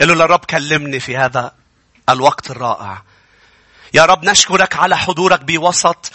قل له للرب كلمني في هذا الوقت الرائع. يا رب نشكرك على حضورك بوسط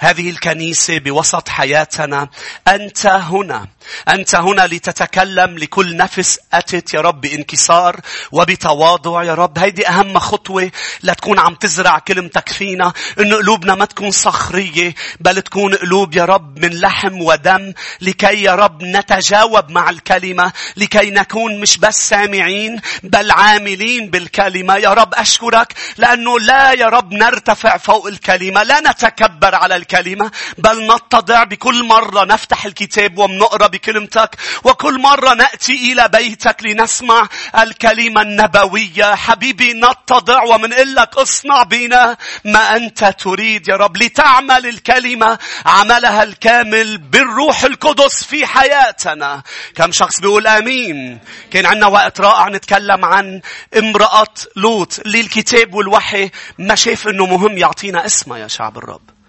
هذه الكنيسة بوسط حياتنا. أنت هنا. أنت هنا لتتكلم لكل نفس أتت يا رب بانكسار وبتواضع يا رب. هيدي أهم خطوة. لتكون عم تزرع كلمتك فينا. إنه قلوبنا ما تكون صخرية بل تكون قلوب يا رب من لحم ودم. لكي يا رب نتجاوب مع الكلمة. لكي نكون مش بس سامعين بل عاملين بالكلمة. يا رب أشكرك لأنه لا يا رب نرتفع فوق الكلمة. لا نتكبر على الكلمة. بل نتضع بكل مرة نفتح الكتاب ومنقرأ بكلمتك وكل مرة نأتي إلى بيتك لنسمع الكلمة النبوية. حبيبي نتضع ومن لك اصنع بنا ما أنت تريد يا رب لتعمل الكلمة عملها الكامل بالروح القدس في حياتنا. كم شخص بيقول آمين؟ كان عندنا وقت رائع نتكلم عن امرأة لوط اللي الكتاب والوحي. ما شاف إنه مهم؟ يعطينا اسمها يا شعب الرب.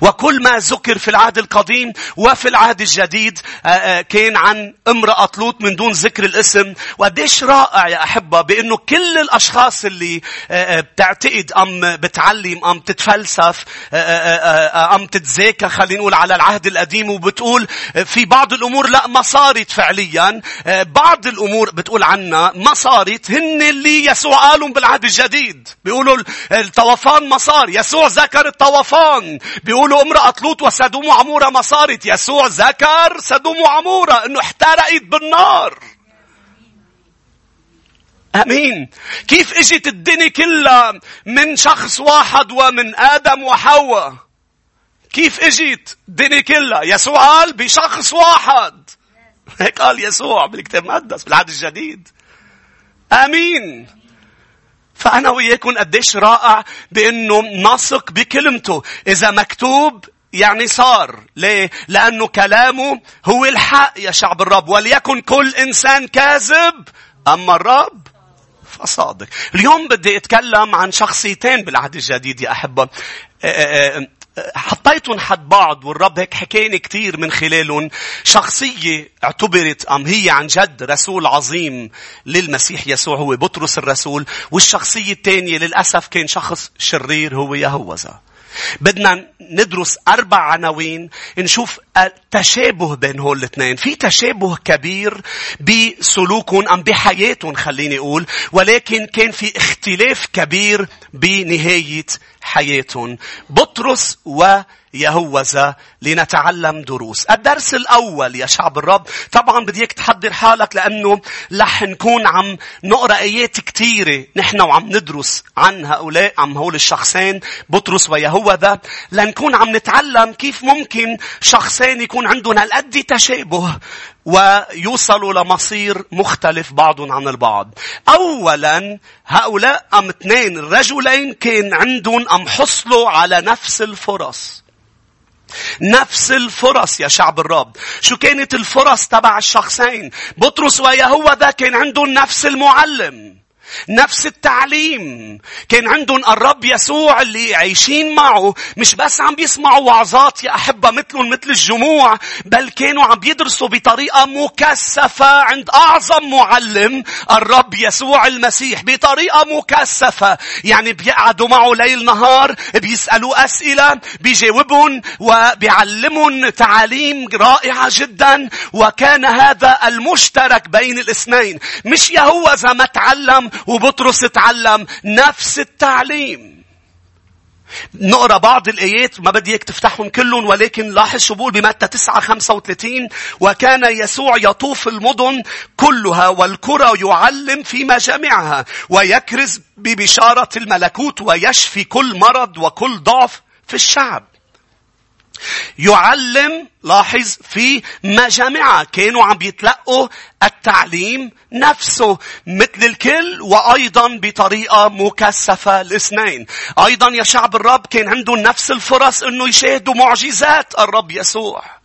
وكل ما ذكر في العهد القديم وفي العهد الجديد آه، آه، كان عن امرأة لوط من دون ذكر الاسم. وقديش رائع يا أحبة بأنه كل الأشخاص اللي آه، بتعتقد أم بتعلم أم تتفلسف أم تتذاكى خلينا نقول على العهد القديم وبتقول في بعض الأمور لا ما صارت فعليا. بعض الأمور بتقول عنا ما صارت. هن اللي يسوع قالهم بالعهد الجديد. بيقولوا الطوفان ما صار. يسوع ذكر الطوفان. بيقول بيقولوا امرأة لوط وسدوم وعمورة ما صارت يسوع ذكر سدوم وعمورة إنه احترقت بالنار. آمين. كيف إجت الدنيا كلها من شخص واحد ومن آدم وحواء؟ كيف إجت الدنيا كلها؟ يسوع قال بشخص واحد. هيك قال يسوع بالكتاب المقدس بالعهد الجديد. آمين. فأنا وياكم قديش رائع بأنه نثق بكلمته. إذا مكتوب يعني صار. ليه؟ لأنه كلامه هو الحق يا شعب الرب. وليكن كل إنسان كاذب. أما الرب فصادق. اليوم بدي أتكلم عن شخصيتين بالعهد الجديد يا أحبة. حطيتهم حد بعض والرب هيك حكيني كثير من خلالهم شخصية اعتبرت أم هي عن جد رسول عظيم للمسيح يسوع هو بطرس الرسول والشخصية الثانية للأسف كان شخص شرير هو يهوذا. بدنا ندرس أربع عناوين نشوف التشابه بين هول الاثنين. في تشابه كبير بسلوكهم أم بحياتهم خليني أقول. ولكن كان في اختلاف كبير بنهاية حياتهم. بطرس و يهوذا لنتعلم دروس. الدرس الأول يا شعب الرب طبعا بديك تحضر حالك لأنه رح نكون عم نقرأ آيات كثيرة نحن وعم ندرس عن هؤلاء عن هول الشخصين بطرس ويهوذا لنكون عم نتعلم كيف ممكن شخصين يكون عندهم هالقد تشابه ويوصلوا لمصير مختلف بعضهم عن البعض. أولا هؤلاء أم اثنين الرجلين كان عندهم أم حصلوا على نفس الفرص. نفس الفرص يا شعب الرب. شو كانت الفرص تبع الشخصين؟ بطرس ويهوذا كان عندهم نفس المعلم. نفس التعليم. كان عندهم الرب يسوع اللي عايشين معه مش بس عم بيسمعوا وعظات يا أحبة مثلهم مثل الجموع بل كانوا عم بيدرسوا بطريقة مكثفة عند أعظم معلم الرب يسوع المسيح بطريقة مكثفة. يعني بيقعدوا معه ليل نهار بيسألوا أسئلة بيجاوبهم وبيعلمهم تعاليم رائعة جدا. وكان هذا المشترك بين الاثنين. مش يهوذا ما تعلم وبطرس تعلم نفس التعليم. نقرأ بعض الآيات ما بدي إياك تفتحهم كلهم ولكن لاحظ شو بقول بمتى 9 35 وكان يسوع يطوف المدن كلها والقرى يعلم في مجامعها ويكرز ببشارة الملكوت ويشفي كل مرض وكل ضعف في الشعب. يعلم لاحظ في مجامع كانوا عم بيتلقوا التعليم نفسه مثل الكل وأيضا بطريقة مكثفة الاثنين. أيضا يا شعب الرب كان عندهم نفس الفرص أنه يشاهدوا معجزات الرب يسوع.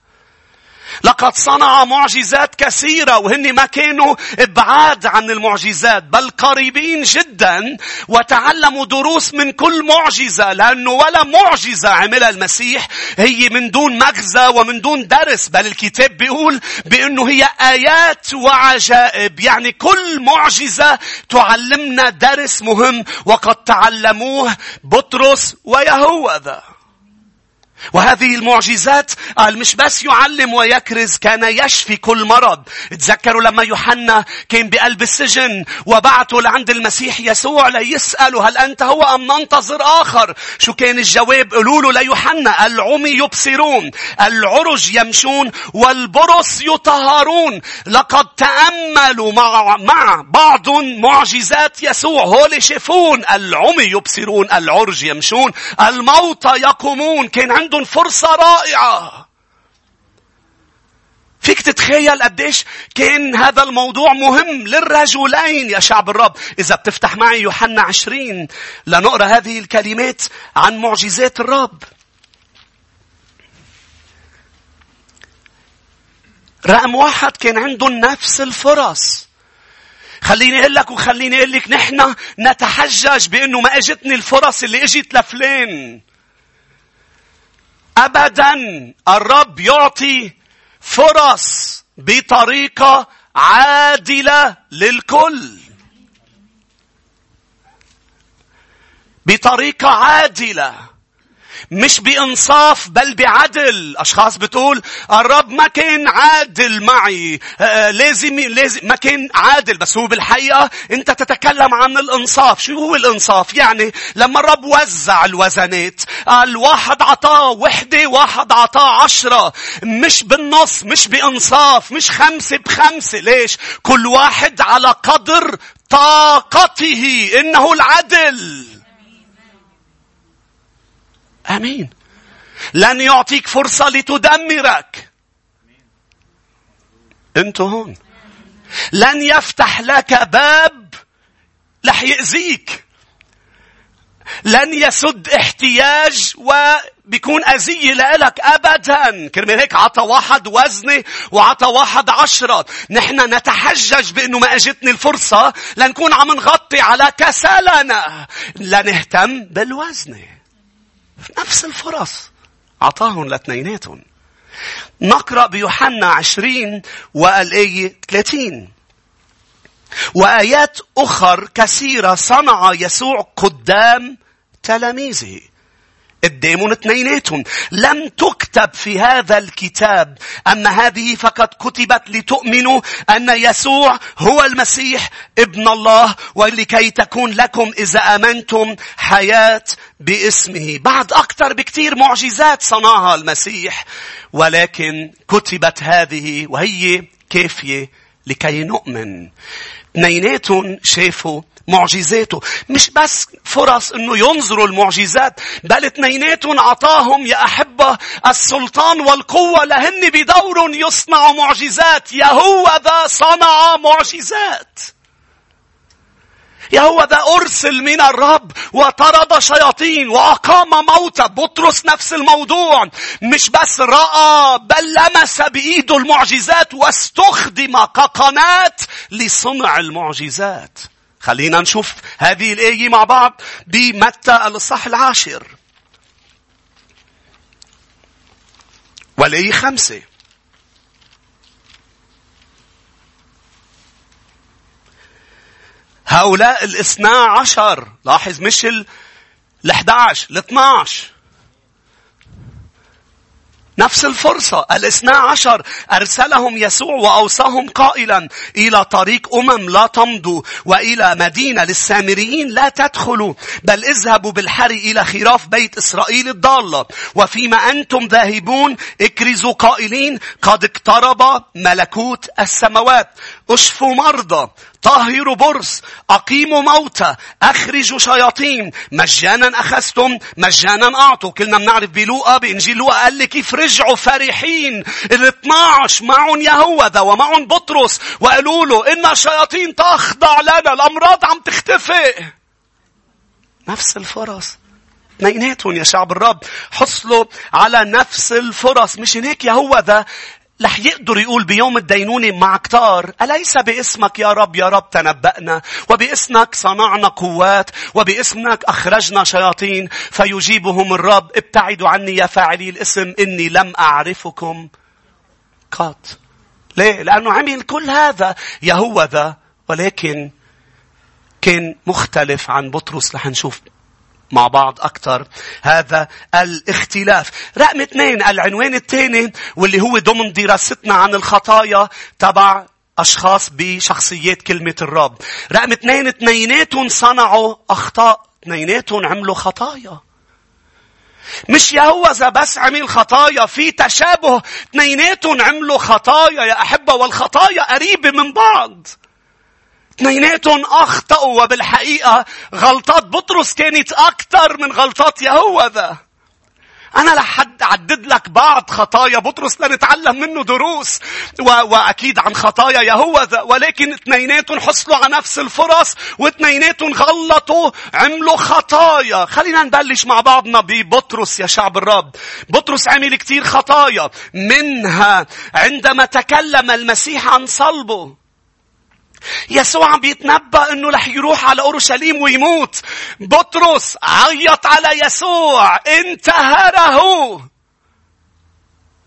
لقد صنع معجزات كثيرة وهن ما كانوا إبعاد عن المعجزات بل قريبين جدا وتعلموا دروس من كل معجزة لأنه ولا معجزة عملها المسيح هي من دون مغزى ومن دون درس بل الكتاب بيقول بأنه هي آيات وعجائب. يعني كل معجزة تعلمنا درس مهم وقد تعلموه بطرس ويهوذا. وهذه المعجزات قال مش بس يعلم ويكرز كان يشفي كل مرض. تذكروا لما يوحنا كان بقلب السجن وبعته لعند المسيح يسوع ليسأله هل أنت هو أم ننتظر آخر؟ شو كان الجواب؟ قالوا له ليوحنا العمي يبصرون العرج يمشون والبرص يطهرون. لقد تأملوا مع, مع بعض معجزات يسوع. هول شافون العمي يبصرون العرج يمشون الموتى يقومون. كان عنده عندهم فرصة رائعة. فيك تتخيل قديش كان هذا الموضوع مهم للرجلين يا شعب الرب. إذا بتفتح معي يوحنا عشرين لنقرأ هذه الكلمات عن معجزات الرب. رقم واحد كان عندهم نفس الفرص. خليني أقول لك وخليني أقول لك نحن نتحجج بأنه ما إجتني الفرص اللي إجت لفلان. ابدا الرب يعطي فرص بطريقة عادلة للكل. بطريقة عادلة. مش بإنصاف بل بعدل. أشخاص بتقول الرب ما كان عادل معي. آه، آه، لازم لازم ما كان عادل بس هو بالحقيقة أنت تتكلم عن الإنصاف. شو هو الإنصاف؟ يعني لما الرب وزع الوزنات قال واحد عطاه وحدة واحد عطاه عشرة. مش بالنص مش بإنصاف مش خمسة بخمسة. ليش؟ كل واحد على قدر طاقته. إنه العدل. آمين لن يعطيك فرصة لتدمرك انت هون لن يفتح لك باب رح يأذيك لن يسد احتياج وبيكون أذية لك أبدا. كرمال هيك عطى واحد وزنة وعطى واحد عشرة. نحن نتحجج بأنه ما أجتني الفرصة لنكون عم نغطي على كسلنا. لنهتم بالوزنة. نفس الفرص أعطاهم لاثنيناتهم. نقرأ بيوحنا عشرين والآية؟ ثلاثين. وآيات أخر كثيرة صنع يسوع قدام تلاميذه. قدامهم اثنيناتهم لم تكتب في هذا الكتاب أن هذه فقط كتبت لتؤمنوا أن يسوع هو المسيح ابن الله ولكي تكون لكم إذا آمنتم حياة باسمه. بعد أكثر بكثير معجزات صنعها المسيح. ولكن كتبت هذه وهي كافية لكي نؤمن. اثنيناتهم شافوا معجزاته. مش بس فرص إنه ينظروا المعجزات بل اثنيناتهم عطاهم يا أحبة السلطان والقوة لهن بدور يصنعوا معجزات. يهوذا صنع معجزات. يهوذا أرسل من الرب وطرد شياطين وأقام موتى بطرس نفس الموضوع مش بس رأى بل لمس بإيده المعجزات واستخدم كقناة لصنع المعجزات خلينا نشوف هذه الآية مع بعض بمتى الصح العاشر. والآية خمسة. هؤلاء الاثنا عشر. لاحظ مش ال 11 ال 12 نفس الفرصة الاثنى عشر. أرسلهم يسوع وأوصاهم قائلا إلى طريق أمم لا تمضوا وإلى مدينة للسامريين لا تدخلوا بل اذهبوا بالحري إلى خراف بيت إسرائيل الضالة. وفيما أنتم ذاهبون اكرزوا قائلين قد اقترب ملكوت السماوات. اشفوا مرضى طهروا برص أقيموا موتى أخرجوا شياطين. مجانا أخذتم مجانا أعطوا. كلنا بنعرف بلوقا بإنجيل لوقا قال لي كيف رجعوا فرحين. ال 12 معهم يهوذا ومعهم بطرس وقالوا له إن الشياطين تخضع لنا الأمراض عم تختفي. نفس الفرص اثنيناتهم يا شعب الرب. حصلوا على نفس الفرص مش هيك يهوذا. رح يقدر يقول بيوم الدينونة مع كتار أليس باسمك يا رب؟ يا رب تنبأنا. وباسمك صنعنا قوات وباسمك أخرجنا شياطين. فيجيبهم الرب. ابتعدوا عني يا فاعلي الاسم إني لم أعرفكم. قط. ليه؟ لأنه عمل كل هذا. يهوذا. ولكن كان مختلف عن بطرس. رح نشوف مع بعض أكثر هذا الاختلاف. رقم اثنين العنوان الثاني واللي هو ضمن دراستنا عن الخطايا تبع أشخاص بشخصيات كلمة الرب. رقم اثنين اثنيناتهم صنعوا أخطاء. اثنيناتهم عملوا خطايا. مش يهوذا بس عمل خطايا في تشابه اثنيناتهم عملوا خطايا يا أحبة والخطايا قريبة من بعض اثنيناتهم أخطأوا وبالحقيقة غلطات بطرس كانت أكثر من غلطات يهوذا. أنا لحد عدد لك بعض خطايا بطرس لنتعلم منه دروس و... وأكيد عن خطايا يهوذا ولكن اثنيناتهم حصلوا على نفس الفرص واثنيناتهم غلطوا عملوا خطايا. خلينا نبلش مع بعضنا ببطرس يا شعب الرب. بطرس عمل كتير خطايا منها عندما تكلم المسيح عن صلبه. يسوع عم بيتنبأ إنه رح يروح على أورشليم ويموت. بطرس عيط على يسوع انتهره.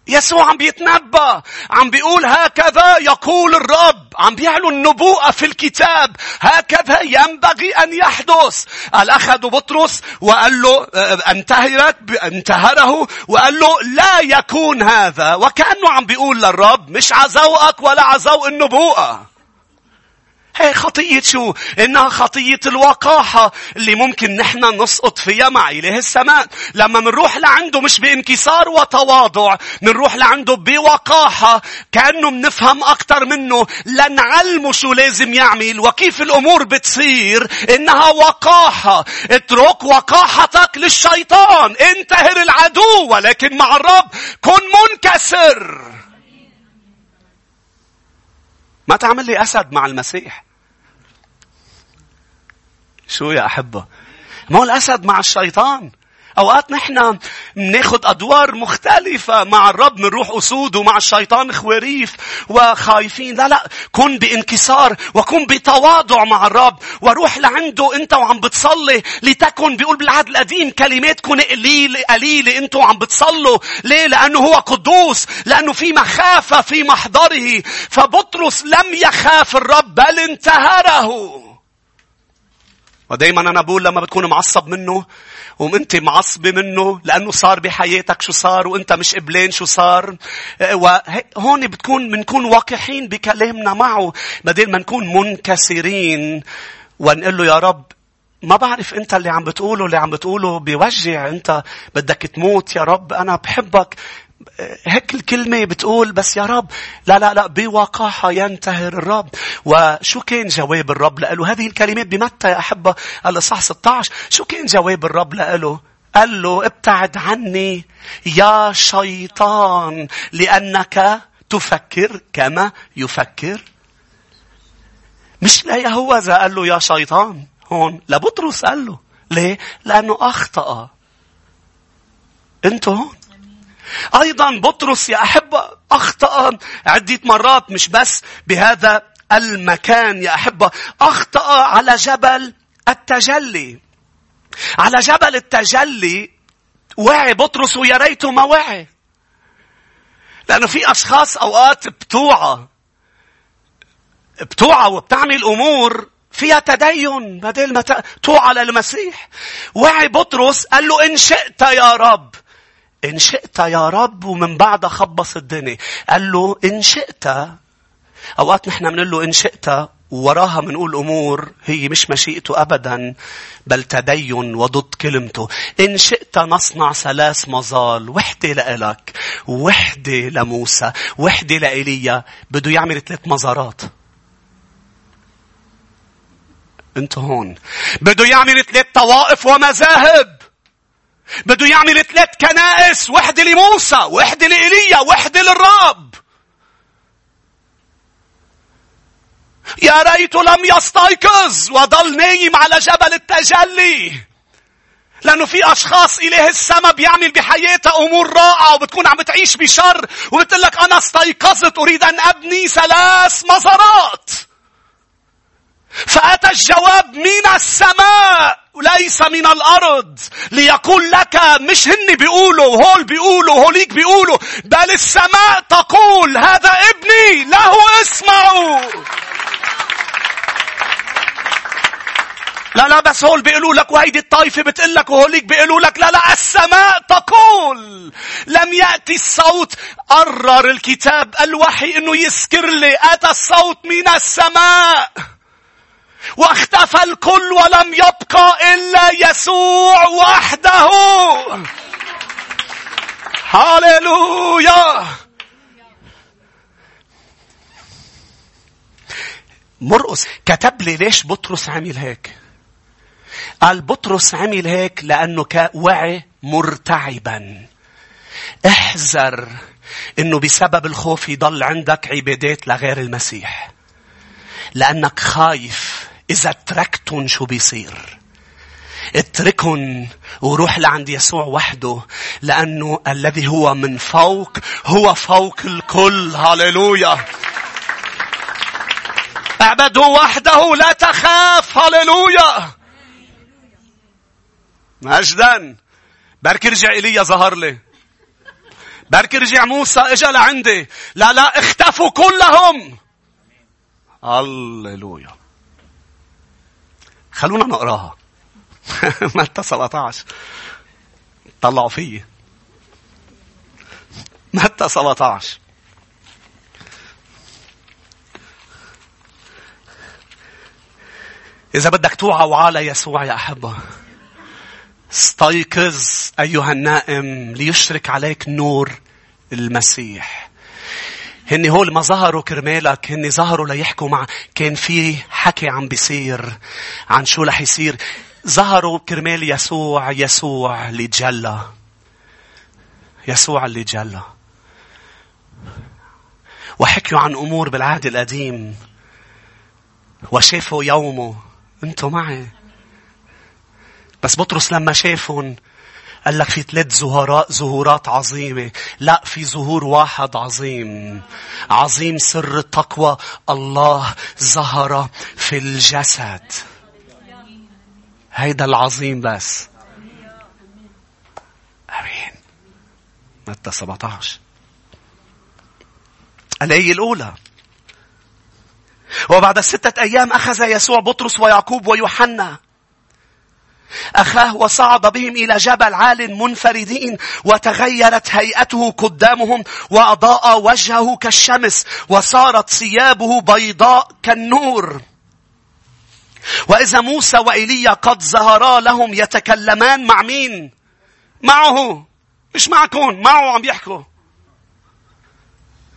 يسوع عم بيتنبأ عم بيقول هكذا يقول الرب. عم بيعلن نبوءة في الكتاب. هكذا ينبغي أن يحدث. قال أخذوا بطرس وقال له انتهرت انتهره وقال له لا يكون هذا. وكأنه عم بيقول للرب مش عزوقك ولا عزوق النبوءة. هي خطية شو؟ إنها خطية الوقاحة اللي ممكن نحن نسقط فيها مع إله السماء. لما منروح لعنده مش بانكسار وتواضع، منروح لعنده بوقاحة كأنه منفهم أكثر منه لنعلمه شو لازم يعمل وكيف الأمور بتصير إنها وقاحة. اترك وقاحتك للشيطان. انتهر العدو ولكن مع الرب كن منكسر. ما تعمل لي أسد مع المسيح. شو يا أحبة؟ ما هو الأسد مع الشيطان. أوقات نحن بناخد أدوار مختلفة مع الرب بنروح أسود ومع الشيطان خواريف وخايفين لا لا كن بانكسار وكن بتواضع مع الرب وروح لعنده أنت وعم بتصلي لتكن بيقول بالعهد القديم كلماتكم قليلة قليلة أنتوا وعم بتصلوا ليه؟ لأنه هو قدوس لأنه في مخافة في محضره فبطرس لم يخاف الرب بل انتهره ودايما أنا بقول لما بتكون معصب منه وأنت معصبة منه لأنه صار بحياتك شو صار وأنت مش قبلان شو صار وهون بتكون بنكون واقحين بكلامنا معه. بدل ما نكون منكسرين ونقول له يا رب ما بعرف أنت اللي عم بتقوله اللي عم بتقوله بيوجع أنت. بدك تموت يا رب أنا بحبك. هيك الكلمة بتقول بس يا رب لا لا لا بوقاحة ينتهر الرب. وشو كان جواب الرب له هذه الكلمات بمتى يا أحبة؟ الإصحاح 16 شو كان جواب الرب له قال له ابتعد عني يا شيطان لأنك تفكر كما يفكر. مش لا يهوذا قال له يا شيطان. هون لبطرس قال له. ليه؟ لأنه أخطأ. أنتوا هون. أيضا بطرس يا أحبة أخطأ عدة مرات مش بس بهذا المكان يا أحبة أخطأ على جبل التجلي. على جبل التجلي. وعي بطرس ويا ريته ما وعي لأنه في أشخاص أوقات بتوعى. بتوعى وبتعمل أمور فيها تدين بدل ما توعى للمسيح. وعي بطرس قال له إن شئت يا رب. إن شئت يا رب ومن بعد خبص الدنيا. قال له إن شئت. أوقات نحن بنقول له إن شئت وراها منقول أمور هي مش مشيئته أبدا بل تدين وضد كلمته. إن شئت نصنع ثلاث مظال وحدة لإلك وحدة لموسى وحدة لإيليا بده يعمل ثلاث مزارات أنت هون. بده يعمل ثلاث طوائف ومذاهب. بده يعمل ثلاث كنائس وحدة لموسى وحدة لإيليا وحدة للرب. يا ريت لم يستيقظ وضل نايم على جبل التجلي. لأنه في أشخاص إله السما بيعمل بحياتها أمور رائعة وبتكون عم بتعيش بشر. وبتقول لك أنا استيقظت أريد أن أبني ثلاث مزارات. فأتى الجواب من السماء. وليس من الأرض. ليقول لك مش هن بيقولوا هول بيقولوا هوليك بيقولوا بل السماء تقول هذا ابني له اسمعوا لا لا بس هول بيقولوا لك وهيدي الطائفة بتقول لك وهوليك بيقولوا لك لا لا السماء تقول. لم يأتي الصوت. قرر الكتاب الوحي إنه يسكر لي. أتى الصوت من السماء. واختفى الكل ولم يبقى إلا يسوع وحده. هاليلويا مرقس كتب لي ليش بطرس عمل هيك؟ قال بطرس عمل هيك لأنه وعي مرتعبا. احذر إنه بسبب الخوف يضل عندك عبادات لغير المسيح. لأنك خايف إذا تركتن شو بيصير؟ اتركن وروح لعند يسوع وحده لأنه الذي هو من فوق هو فوق الكل. هاليلويا اعبده وحده لا تخاف. هاليلويا مجدا. بركي رجع ايليا ظهر لي. بركي رجع موسى إجا لعندي. لا لا اختفوا كلهم. هللويا. خلونا نقراها. متى 17 طلعوا فيي. متى 17 إذا بدك توعى وعلى يسوع يا أحبة. استيقظ أيها النائم ليشرك عليك نور المسيح. هن هول ما ظهروا كرمالك هن ظهروا ليحكوا مع. كان في حكي عم بيصير عن شو رح يصير. ظهروا كرمال يسوع يسوع اللي جلى يسوع اللي جلى وحكيوا عن أمور بالعهد القديم. وشافوا يومه. أنتوا معي. بس بطرس لما شافهم قال لك في ثلاث زهراء زهورات عظيمة. لا في ظهور واحد عظيم. عظيم سر التقوى. الله ظهر في الجسد. هيدا العظيم بس. أمين. متى 17. الآية الأولى. وبعد ستة أيام أخذ يسوع بطرس ويعقوب ويوحنا أخاه وصعد بهم إلى جبل عال منفردين وتغيرت هيئته قدامهم وأضاء وجهه كالشمس وصارت ثيابه بيضاء كالنور. وإذا موسى وإيليا قد ظهرا لهم يتكلمان مع مين؟ معه. مش معكم. معه عم يحكوا.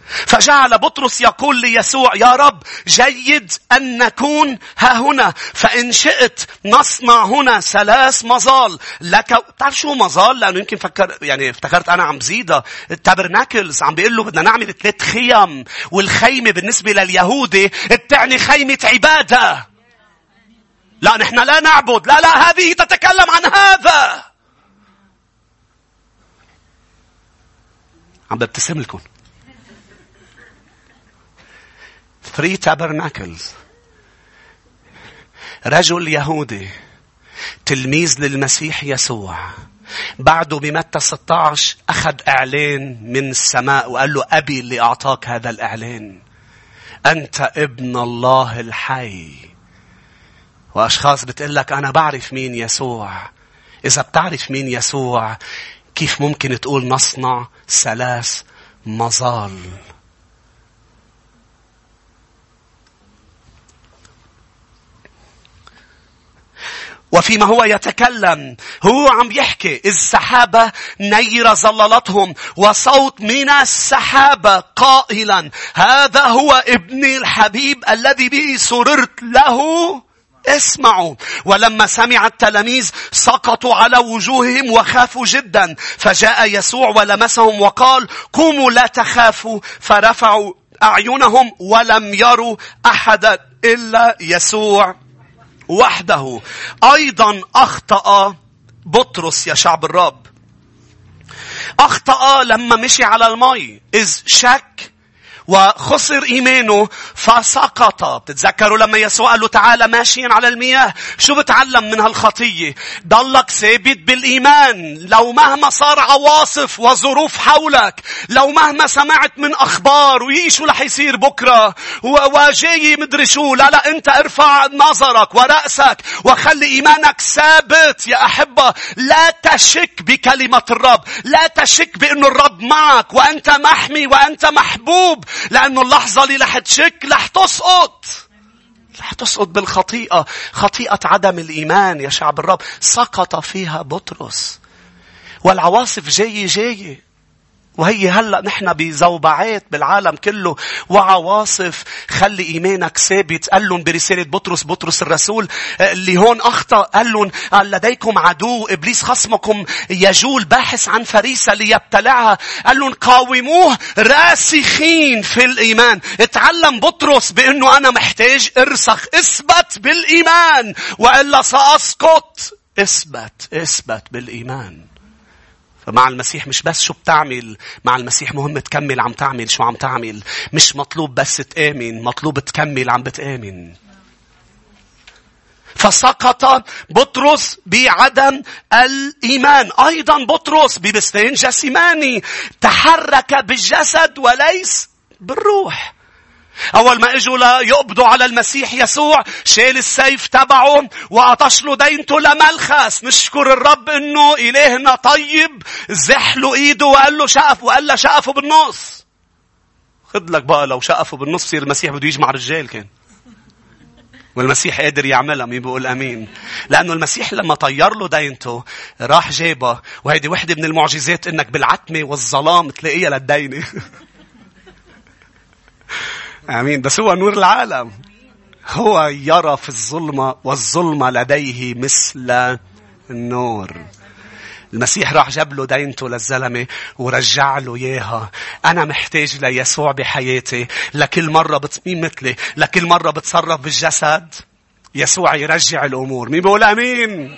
فجعل بطرس يقول ليسوع يا رب جيد أن نكون ها هنا فإن شئت نصنع هنا ثلاث مظال. لك بتعرف شو مظال؟ لأنه يمكن فكر يعني افتكرت أنا عم بزيدها التابرناكلز عم بيقول له بدنا نعمل ثلاث خيم والخيمة بالنسبة لليهودي بتعني خيمة عبادة. لا نحن لا نعبد. لا لا هذه تتكلم عن هذا. عم ببتسم لكم. Three tabernacles. رجل يهودي تلميذ للمسيح يسوع. بعده بمتى 16 أخذ إعلان من السماء وقال له أبي اللي أعطاك هذا الإعلان. أنت ابن الله الحي. وأشخاص بتقول لك أنا بعرف مين يسوع. إذا بتعرف مين يسوع كيف ممكن تقول نصنع ثلاث مظال؟ وفيما هو يتكلم هو عم يحكي السحابة نيرة ظللتهم وصوت من السحابة قائلا هذا هو ابني الحبيب الذي به سررت له؟ اسمعوا. ولما سمع التلاميذ سقطوا على وجوههم وخافوا جدا فجاء يسوع ولمسهم وقال قوموا لا تخافوا. فرفعوا أعينهم ولم يروا أحدا إلا يسوع. وحده. أيضا أخطأ بطرس يا شعب الرب أخطأ لما مشي على المي إذ شك وخسر إيمانه فسقط. بتتذكروا لما يسوع قال له تعالى ماشيا على المياه؟ شو بتعلم من هالخطية؟ ضلك ثابت بالإيمان. لو مهما صار عواصف وظروف حولك لو مهما سمعت من أخبار ويي شو يصير بكرة وجاي مدري شو. لا لا أنت ارفع نظرك ورأسك وخلي إيمانك ثابت. يا أحبة لا تشك بكلمة الرب. لا تشك بأنه الرب معك وأنت محمي وأنت محبوب. لأنه اللحظة اللي رح تشك رح تسقط. رح تسقط بالخطيئة. خطيئة عدم الإيمان يا شعب الرب. سقط فيها بطرس. والعواصف جاية جاية. وهي هلا نحن بزوبعات بالعالم كله. وعواصف خلي إيمانك ثابت. قال لهم برسالة بطرس بطرس الرسول اللي هون أخطأ. قال لهم لديكم عدو إبليس خصمكم يجول باحث عن فريسة ليبتلعها. قال لهم قاوموه راسخين في الإيمان. اتعلم بطرس بأنه أنا محتاج ارسخ. اثبت بالإيمان. وإلا سأسقط. اثبت اثبت بالإيمان. فمع المسيح مش بس شو بتعمل مع المسيح مهم تكمل عم تعمل شو عم تعمل. مش مطلوب بس تآمن مطلوب تكمل عم بتآمن. فسقط بطرس بعدم الإيمان. أيضا بطرس ببستين جسيماني. تحرك بالجسد وليس بالروح. أول ما إجوا ليقبضوا على المسيح يسوع شال السيف تبعه وعطش له دينته لملخس نشكر الرب إنه إلهنا طيب. زح له إيده وقال له شقف وقال له شقفه بالنص. خد لك بقى لو شقفه بالنص يصير المسيح بده يجمع رجال كان. والمسيح قادر يعملها مين بيقول آمين. لأنه المسيح لما طير له دينته راح جابها. وهيدي وحدة من المعجزات إنك بالعتمة والظلام تلاقيها للدينة. آمين بس هو نور العالم هو يرى في الظلمة والظلمة لديه مثل النور المسيح راح جاب له دينته للزلمة ورجع له إياها. أنا محتاج ليسوع بحياتي. لكل مرة بتمين مثلي. لكل مرة بتصرف بالجسد. يسوع يرجع الأمور. مين بيقول أمين؟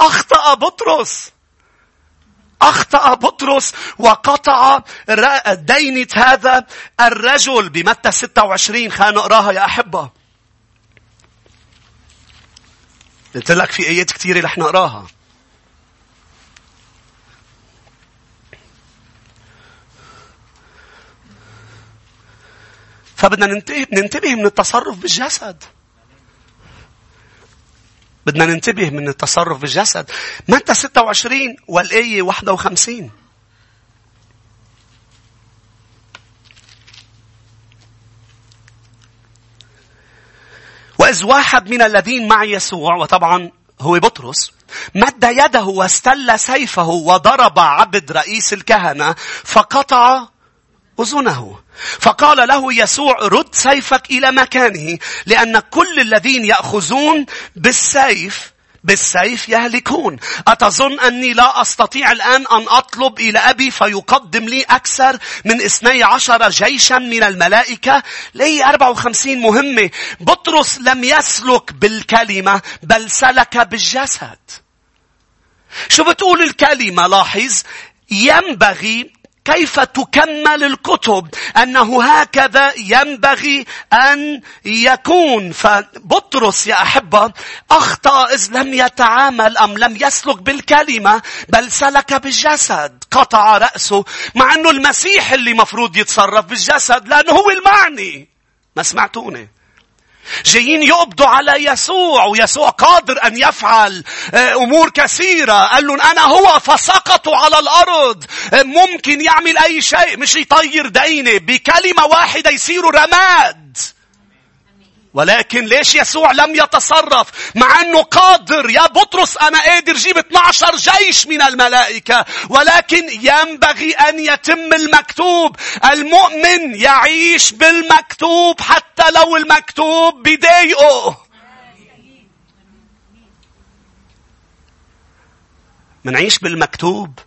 أخطأ بطرس. أخطأ بطرس وقطع دينة هذا الرجل بمتى 26 خلينا نقراها يا أحبة. قلت لك في آيات كثيرة رح نقراها. فبدنا ننتبه, ننتبه من التصرف بالجسد. بدنا ننتبه من التصرف بالجسد. متى 26 والآية 51. وإذ واحد من الذين مع يسوع وطبعا هو بطرس مد يده واستل سيفه وضرب عبد رئيس الكهنة فقطع أذنه. فقال له يسوع رد سيفك إلى مكانه لأن كل الذين يأخذون بالسيف بالسيف يهلكون. أتظن أني لا أستطيع الآن أن أطلب إلى أبي فيقدم لي أكثر من اثني عشر جيشا من الملائكة؟ لي 54 مهمة. بطرس لم يسلك بالكلمة بل سلك بالجسد. شو بتقول الكلمة لاحظ ينبغي كيف تكمل الكتب؟ أنه هكذا ينبغي أن يكون. فبطرس يا أحبة أخطأ إذ لم يتعامل أم لم يسلك بالكلمة بل سلك بالجسد. قطع رأسه مع أنه المسيح اللي مفروض يتصرف بالجسد لأنه هو المعني. ما سمعتوني؟ جايين يقبضوا على يسوع ويسوع قادر أن يفعل آه، أمور كثيرة. قال لهم أنا هو فسقطوا على الأرض. آه، ممكن يعمل أي شيء. مش يطير دينه بكلمة واحدة يصيروا رماد. ولكن ليش يسوع لم يتصرف؟ مع أنه قادر. يا بطرس أنا قادر جيب 12 جيش من الملائكة. ولكن ينبغي أن يتم المكتوب. المؤمن يعيش بالمكتوب حتى لو المكتوب بضايقه منعيش بالمكتوب؟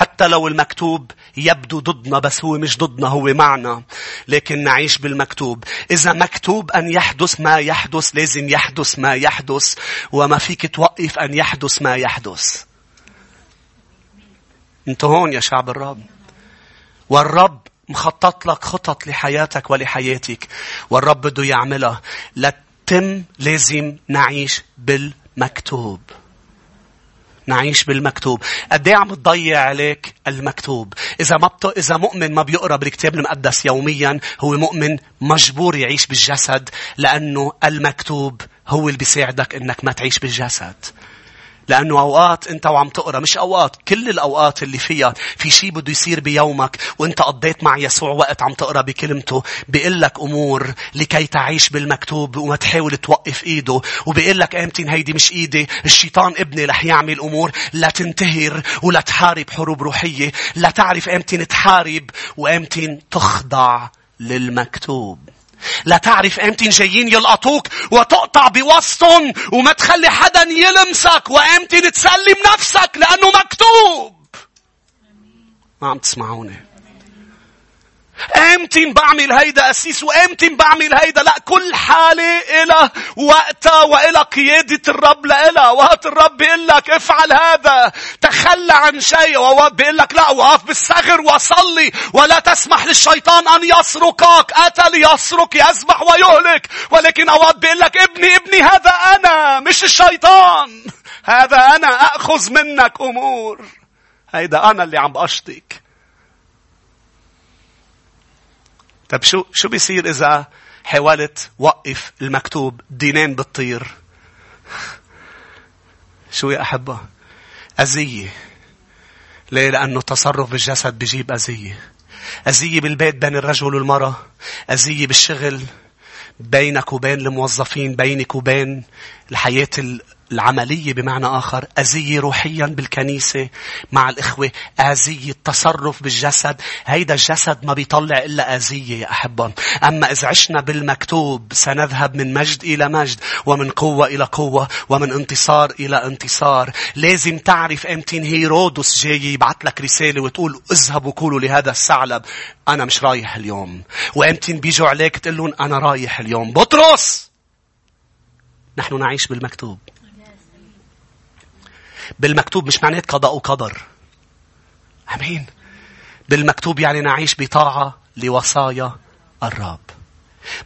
حتى لو المكتوب يبدو ضدنا بس هو مش ضدنا هو معنا لكن نعيش بالمكتوب. إذا مكتوب أن يحدث ما يحدث لازم يحدث ما يحدث وما فيك توقف أن يحدث ما يحدث. أنت هون يا شعب الرب. والرب مخطط لك خطط لحياتك ولحياتك. والرب بده يعملها. لتتم لازم نعيش بالمكتوب. نعيش بالمكتوب. قد إيه عم تضيع عليك المكتوب؟ إذا ما بت... إذا مؤمن ما بيقرأ بالكتاب المقدس يوميا هو مؤمن مجبور يعيش بالجسد لأنه المكتوب هو اللي بيساعدك إنك ما تعيش بالجسد. لأنه أوقات أنت وعم تقرأ مش أوقات كل الأوقات اللي فيها في شيء بده يصير بيومك وأنت قضيت مع يسوع وقت عم تقرأ بكلمته بيقول لك أمور لكي تعيش بالمكتوب وما تحاول توقف إيده وبيقول لك أمتين هيدي مش إيدي الشيطان ابني رح يعمل أمور لا تنتهر ولا تحارب حروب روحية لا تعرف أمتين تحارب وأمتين تخضع للمكتوب. لا تعرف إمتى جايين يلقطوك وتقطع بوسطهم وما تخلي حدا يلمسك وامتى تسلم نفسك لأنه مكتوب. ما عم تسمعوني. إمتى بعمل هيدا أسيس وامتى بعمل هيدا. لا كل حالة إلى وقتها وإلى قيادة الرب لإلها. وقت الرب بيقول لك افعل هذا. تخلى عن شيء. ووقت بيقول لك لا وقف بالثغر وصلي. ولا تسمح للشيطان أن يسرقك أتى ليسرق يذبح ويهلك. ولكن أوقات بيقول لك ابني ابني هذا أنا مش الشيطان. هذا أنا أخذ منك أمور. هيدا أنا اللي عم بقشطك طب شو شو بيصير إذا حاولت وقف المكتوب دينين بتطير؟ شو يا أحبة؟ أذية. ليه؟ لأنه تصرف بالجسد بيجيب أذية. أذية بالبيت بين الرجل والمرأة. أذية بالشغل. بينك وبين الموظفين. بينك وبين الحياة العملية بمعنى آخر أذية روحيا بالكنيسة مع الإخوة أذية تصرف بالجسد. هيدا الجسد ما بيطلع إلا أذية يا أحبة أما إذا عشنا بالمكتوب سنذهب من مجد إلى مجد ومن قوة إلى قوة ومن انتصار إلى انتصار. لازم تعرف أمتين هيرودس جاي يبعث لك رسالة وتقول اذهبوا قولوا لهذا الثعلب أنا مش رايح اليوم. وأمتين بيجوا عليك تقول لهم أنا رايح اليوم. بطرس! نحن نعيش بالمكتوب. بالمكتوب مش معناه قضاء وقدر. أمين. بالمكتوب يعني نعيش بطاعة لوصايا الرب.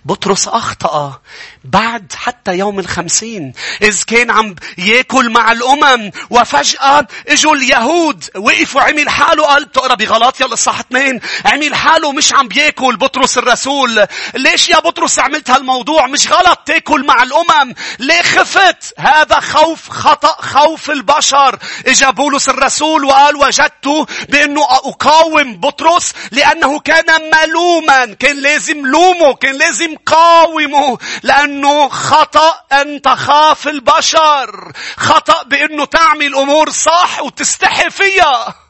بطرس أخطأ بعد حتى يوم الخمسين. إذ كان عم يأكل مع الأمم وفجأة إجوا اليهود وقفوا عمل حاله قال بتقرا بغلاطيا الإصحاح اثنين. عمل حاله مش عم بيأكل بطرس الرسول. ليش يا بطرس عملت هالموضوع؟ مش غلط تأكل مع الأمم. ليه خفت؟ هذا خوف خطأ خوف البشر. إجا بولس الرسول وقال وجدت بأنه أقاوم بطرس لأنه كان ملوما كان لازم لومه كان لازم قاومه لأنه خطأ أن تخاف البشر. خطأ بأنه تعمل أمور صح وتستحي فيها.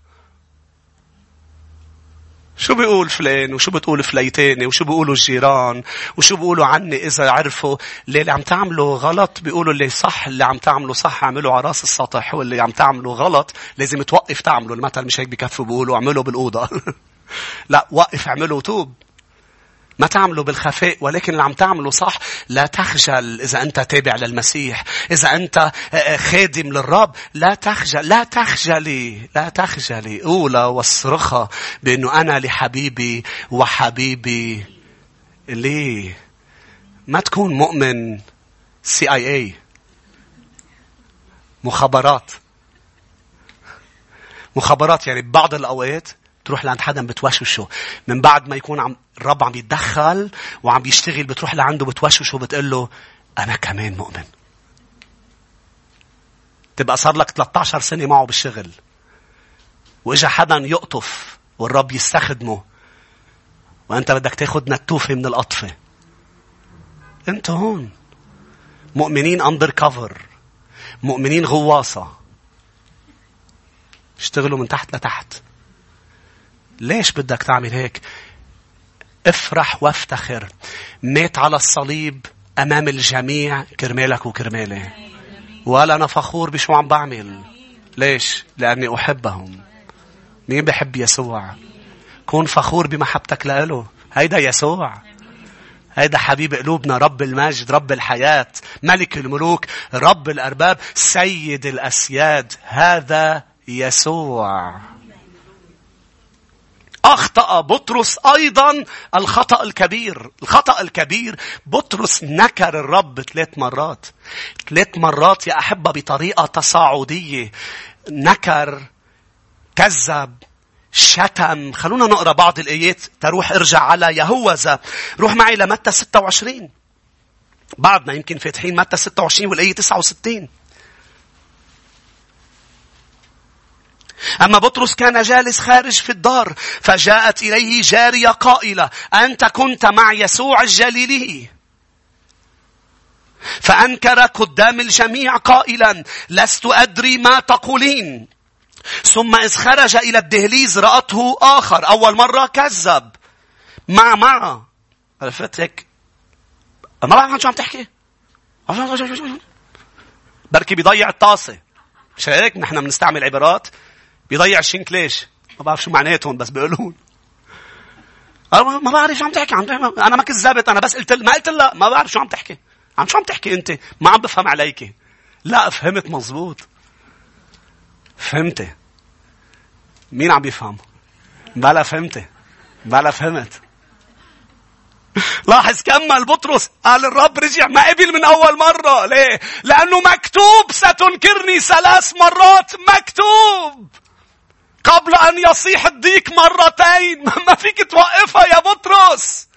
شو بيقول فلان؟ وشو بتقول فليتاني وشو بيقولوا الجيران؟ وشو بيقولوا عني إذا عرفوا اللي, اللي عم تعملوا غلط؟ بيقولوا اللي صح اللي عم تعملوا صح اعملوا على رأس السطح واللي عم تعملوا غلط لازم توقف تعملوا. المثل مش هيك بكفوا بيقولوا اعملوا بالأوضة. لا وقف اعملوا توب ما تعمله بالخفاء ولكن اللي عم تعمله صح. لا تخجل إذا أنت تابع للمسيح. إذا أنت آه، آه، خادم للرب لا تخجل لا تخجلي لا تخجلي. قولها واصرخها بأنه أنا لحبيبي وحبيبي. ليه؟ ما تكون مؤمن سي اي اي مخابرات. مخابرات يعني ببعض الأوقات تروح لعند حدا بتوشوشه من بعد ما يكون عم الرب عم يتدخل وعم بيشتغل بتروح لعنده بتوشوشه وبتقول له أنا كمان مؤمن. تبقى صار لك 13 سنة معه بالشغل. وإجا حدا يقطف والرب يستخدمه. وأنت بدك تاخد نتوفة من القطفة. أنت هون. مؤمنين أندر كفر. مؤمنين غواصة. اشتغلوا من تحت لتحت. ليش بدك تعمل هيك؟ افرح وافتخر. مات على الصليب أمام الجميع كرمالك وكرمالي. ولا أنا فخور بشو عم بعمل. ليش؟ لأني أحبهم. مين بحب يسوع كون فخور بمحبتك لإله هيدا يسوع هيدا حبيب قلوبنا رب المجد رب الحياة ملك الملوك رب الأرباب سيد الأسياد هذا يسوع أخطأ بطرس أيضا الخطأ الكبير. الخطأ الكبير بطرس نكر الرب ثلاث مرات. ثلاث مرات يا أحبة بطريقة تصاعدية. نكر كذب شتم. خلونا نقرأ بعض الآيات تروح ارجع على يهوذا. روح معي لمتى 26 بعدنا يمكن فاتحين متى 26 والآية 69 أما بطرس كان جالس خارج في الدار فجاءت إليه جارية قائلة أنت كنت مع يسوع الجليلي فأنكر قدام الجميع قائلا لست أدري ما تقولين. ثم إذ خرج إلى الدهليز رأته آخر أول مرة كذب. مع مع؟ عرفت هيك؟ ما بعرف شو عم تحكي؟ بركي بيضيع الطاسة. مش هيك؟ نحن بنستعمل عبارات. بيضيع الشنكليش ما بعرف شو معناتهم بس بيقولون. ما بعرف شو عم تحكي عم أنا ما كذبت أنا بس قلت ما قلت لا ما بعرف شو عم تحكي. عم شو عم تحكي أنت؟ ما عم بفهم عليك. لا فهمت مزبوط. فهمت مين عم بيفهم؟ بلا فهمت بلا فهمت. لاحظ كمل بطرس. قال الرب رجع ما قبل من أول مرة. ليه؟ لأنه مكتوب ستنكرني ثلاث مرات. مكتوب. قبل أن يصيح الديك مرتين. ما فيك توقفها يا بطرس.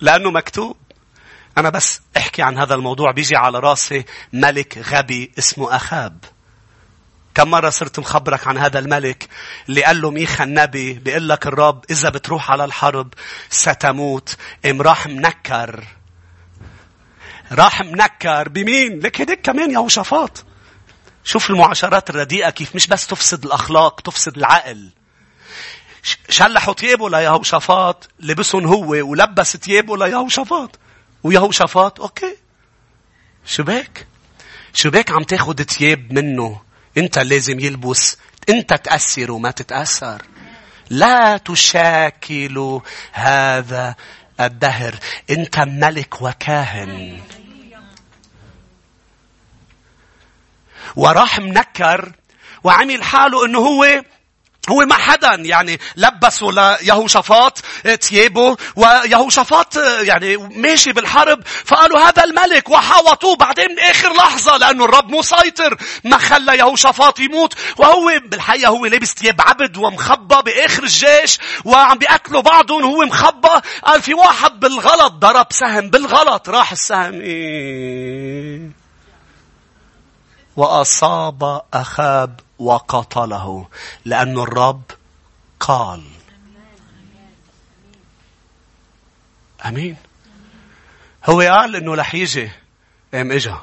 لأنه مكتوب. أنا بس أحكي عن هذا الموضوع. بيجي على راسي ملك غبي اسمه أخاب. كم مرة صرت مخبرك عن هذا الملك؟ اللي قال له ميخا النبي بيقول لك الرب إذا بتروح على الحرب ستموت. إم راح منكر. راح منكر. بمين؟ لك هديك كمان يا وشفاط شوف المعاشرات الرديئة كيف مش بس تفسد الأخلاق تفسد العقل. شلحوا ثيابه ليهوشافاط لبسهم هو ولبس ثيابه ليهوشافاط ويهوشافاط أوكي. شو بك شو بك عم تاخد ثياب منه؟ انت لازم يلبس. انت تأثر وما تتأثر. لا تشاكل هذا الدهر. انت ملك وكاهن. وراح منكر وعمل حاله إنه هو هو ما حدا يعني لبسوا ليهوشافاط ثيابه ويهوشافاط يعني ماشي بالحرب. فقالوا هذا الملك وحاوطوه. بعدين آخر لحظة لأنه الرب مسيطر ما خلى يهوشافاط يموت. وهو بالحقيقة هو لابس ثياب عبد ومخبى بآخر الجيش وعم بيأكلوا بعضهم وهو مخبى. قال في واحد بالغلط ضرب سهم بالغلط راح السهم. إيه. وأصاب أخاب وقتله لأن الرب قال. أمين. هو قال إنه رح يجي. ام إجا.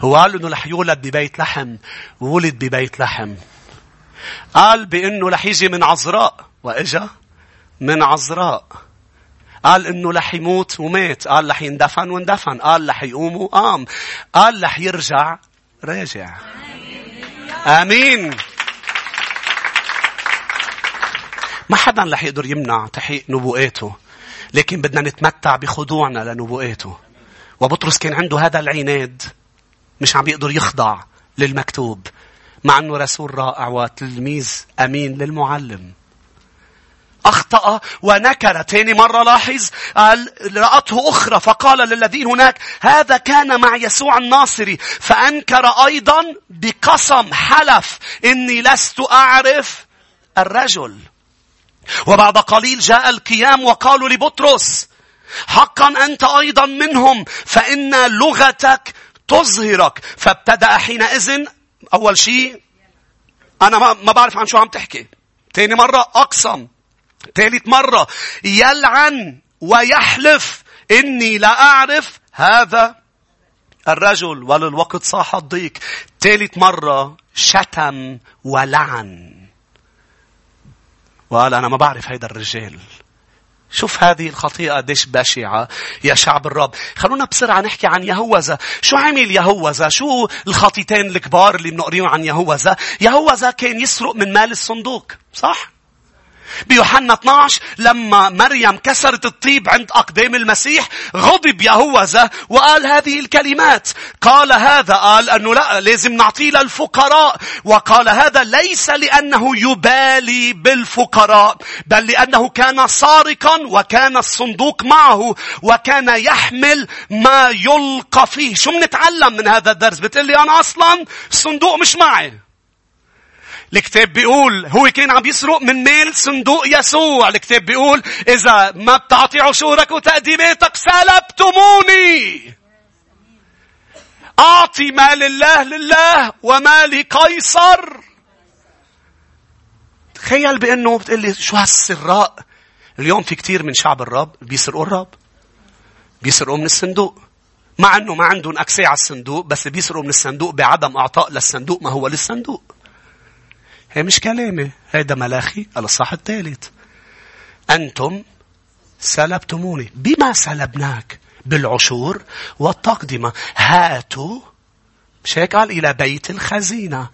هو قال إنه رح يولد ببيت لحم. ولد ببيت لحم. قال بأنه رح يجي من عذراء. وإجا. من عذراء. قال إنه رح يموت ومات. قال رح يندفن واندفن قال رح يقوم وقام. قال رح يرجع راجع آمين ما حدا رح يقدر يمنع تحقيق نبوءاته لكن بدنا نتمتع بخضوعنا لنبوءاته. وبطرس كان عنده هذا العناد مش عم يقدر يخضع للمكتوب مع أنه رسول رائع وتلميذ أمين للمعلم. أخطأ ونكر. تاني مرة لاحظ قال رأته أخرى فقال للذين هناك هذا كان مع يسوع الناصري فأنكر أيضا بقسم حلف إني لست أعرف الرجل. وبعد قليل جاء القيام وقالوا لبطرس حقا أنت أيضا منهم فإن لغتك تظهرك. فابتدأ حينئذ أول شيء أنا ما بعرف عن شو عم تحكي. تاني مرة أقسم ثالث مرة يلعن ويحلف إني لا أعرف هذا الرجل وللوقت صاح الضيق ثالث مرة شتم ولعن وقال أنا ما بعرف هيدا الرجال شوف هذه الخطيئة قديش بشعة يا شعب الرب. خلونا بسرعة نحكي عن يهوذا. شو عمل يهوذا؟ شو الخطيتين الكبار اللي بنقريهم عن يهوذا؟ يهوذا كان يسرق من مال الصندوق. صح؟ بيوحنا 12 لما مريم كسرت الطيب عند أقدام المسيح غضب يهوذا وقال هذه الكلمات. قال هذا قال أنه لا لازم نعطيه للفقراء. وقال هذا ليس لأنه يبالي بالفقراء بل لأنه كان سارقا وكان الصندوق معه وكان يحمل ما يلقى فيه. شو بنتعلم من هذا الدرس؟ بتقول لي أنا أصلا الصندوق مش معي. الكتاب بيقول هو كان عم يسرق من مال صندوق يسوع. الكتاب بيقول إذا ما بتعطي عشورك وتقديماتك سلبتموني. أعطي مال الله لله وما لقيصر تخيل بأنه بتقول لي شو هالسراء. اليوم في كثير من شعب الرب بيسرقوا الرب بيسرقوا من الصندوق. مع إنه ما عندهم اكسي على الصندوق بس بيسرقوا من الصندوق بعدم إعطاء للصندوق ما هو للصندوق. هي مش كلامي هيدا ملاخي الصح الثالث أنتم سلبتموني. بما سلبناك بالعشور والتقدمة هاتوا مش هيك قال إلى بيت الخزينة.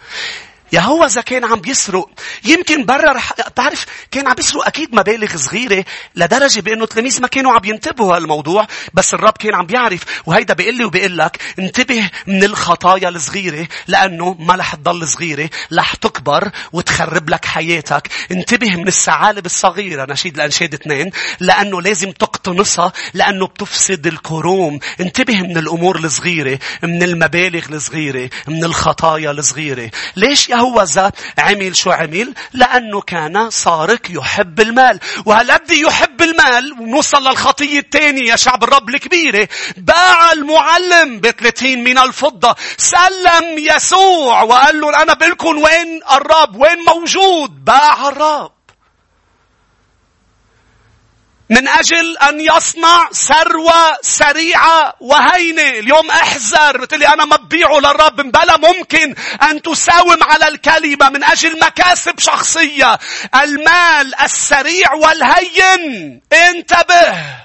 يهوذا كان عم بيسرق يمكن برا رح تعرف كان عم بيسرق أكيد مبالغ صغيرة لدرجة بأنه التلاميذ ما كانوا عم ينتبهوا هالموضوع بس الرب كان عم بيعرف وهيدا بيقول لي وبيقول لك انتبه من الخطايا الصغيرة لأنه ما رح تضل صغيرة رح تكبر وتخرب لك حياتك. انتبه من الثعالب الصغيرة نشيد الانشاد اثنين لأنه لازم تقتنصها لأنه بتفسد الكروم. انتبه من الأمور الصغيرة من المبالغ الصغيرة من الخطايا الصغيرة. ليش يا يهوذا عمل شو عمل؟ لأنه كان سارق يحب المال. وهالقد يحب المال ونوصل للخطية الثانية يا شعب الرب الكبيرة. باع المعلم ب 30 من الفضة. سلم يسوع وقال له أنا بقول وين الرب؟ وين موجود؟ باع الرب. من أجل أن يصنع ثروة سريعة وهينة. اليوم أحذر. بتقولي أنا ما ببيعه للرب. بلا ممكن أن تساوم على الكلمة من أجل مكاسب شخصية. المال السريع والهين. انتبه.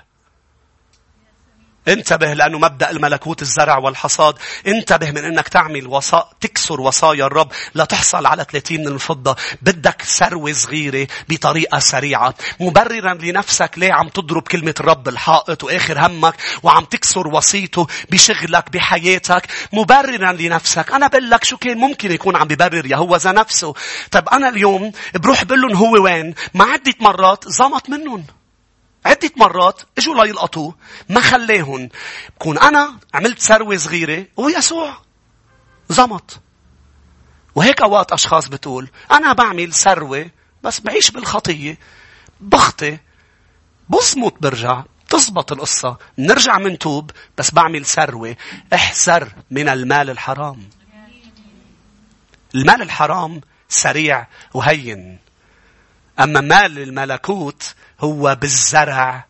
انتبه لأنه مبدأ الملكوت الزرع والحصاد. انتبه من أنك تعمل وصا... تكسر وصايا الرب لتحصل على 30 من الفضة. بدك ثروة صغيرة بطريقة سريعة. مبررا لنفسك ليه عم تضرب كلمة الرب الحائط وآخر همك وعم تكسر وصيته بشغلك بحياتك. مبررا لنفسك. أنا بقول لك شو كان ممكن يكون عم ببرر يهوذا نفسه. طب أنا اليوم بروح بقول لهم هو وين؟ ما عدة مرات زمط منهم. عدة مرات اجوا ليلقطوه ما خليهم بكون أنا عملت ثروة صغيرة ويسوع زمط وهيك أوقات أشخاص بتقول أنا بعمل ثروة بس بعيش بالخطية بخطي بصمت برجع تزبط القصة نرجع من توب بس بعمل ثروة. احذر من المال الحرام. المال الحرام سريع وهين. أما مال الملكوت هو بالزرع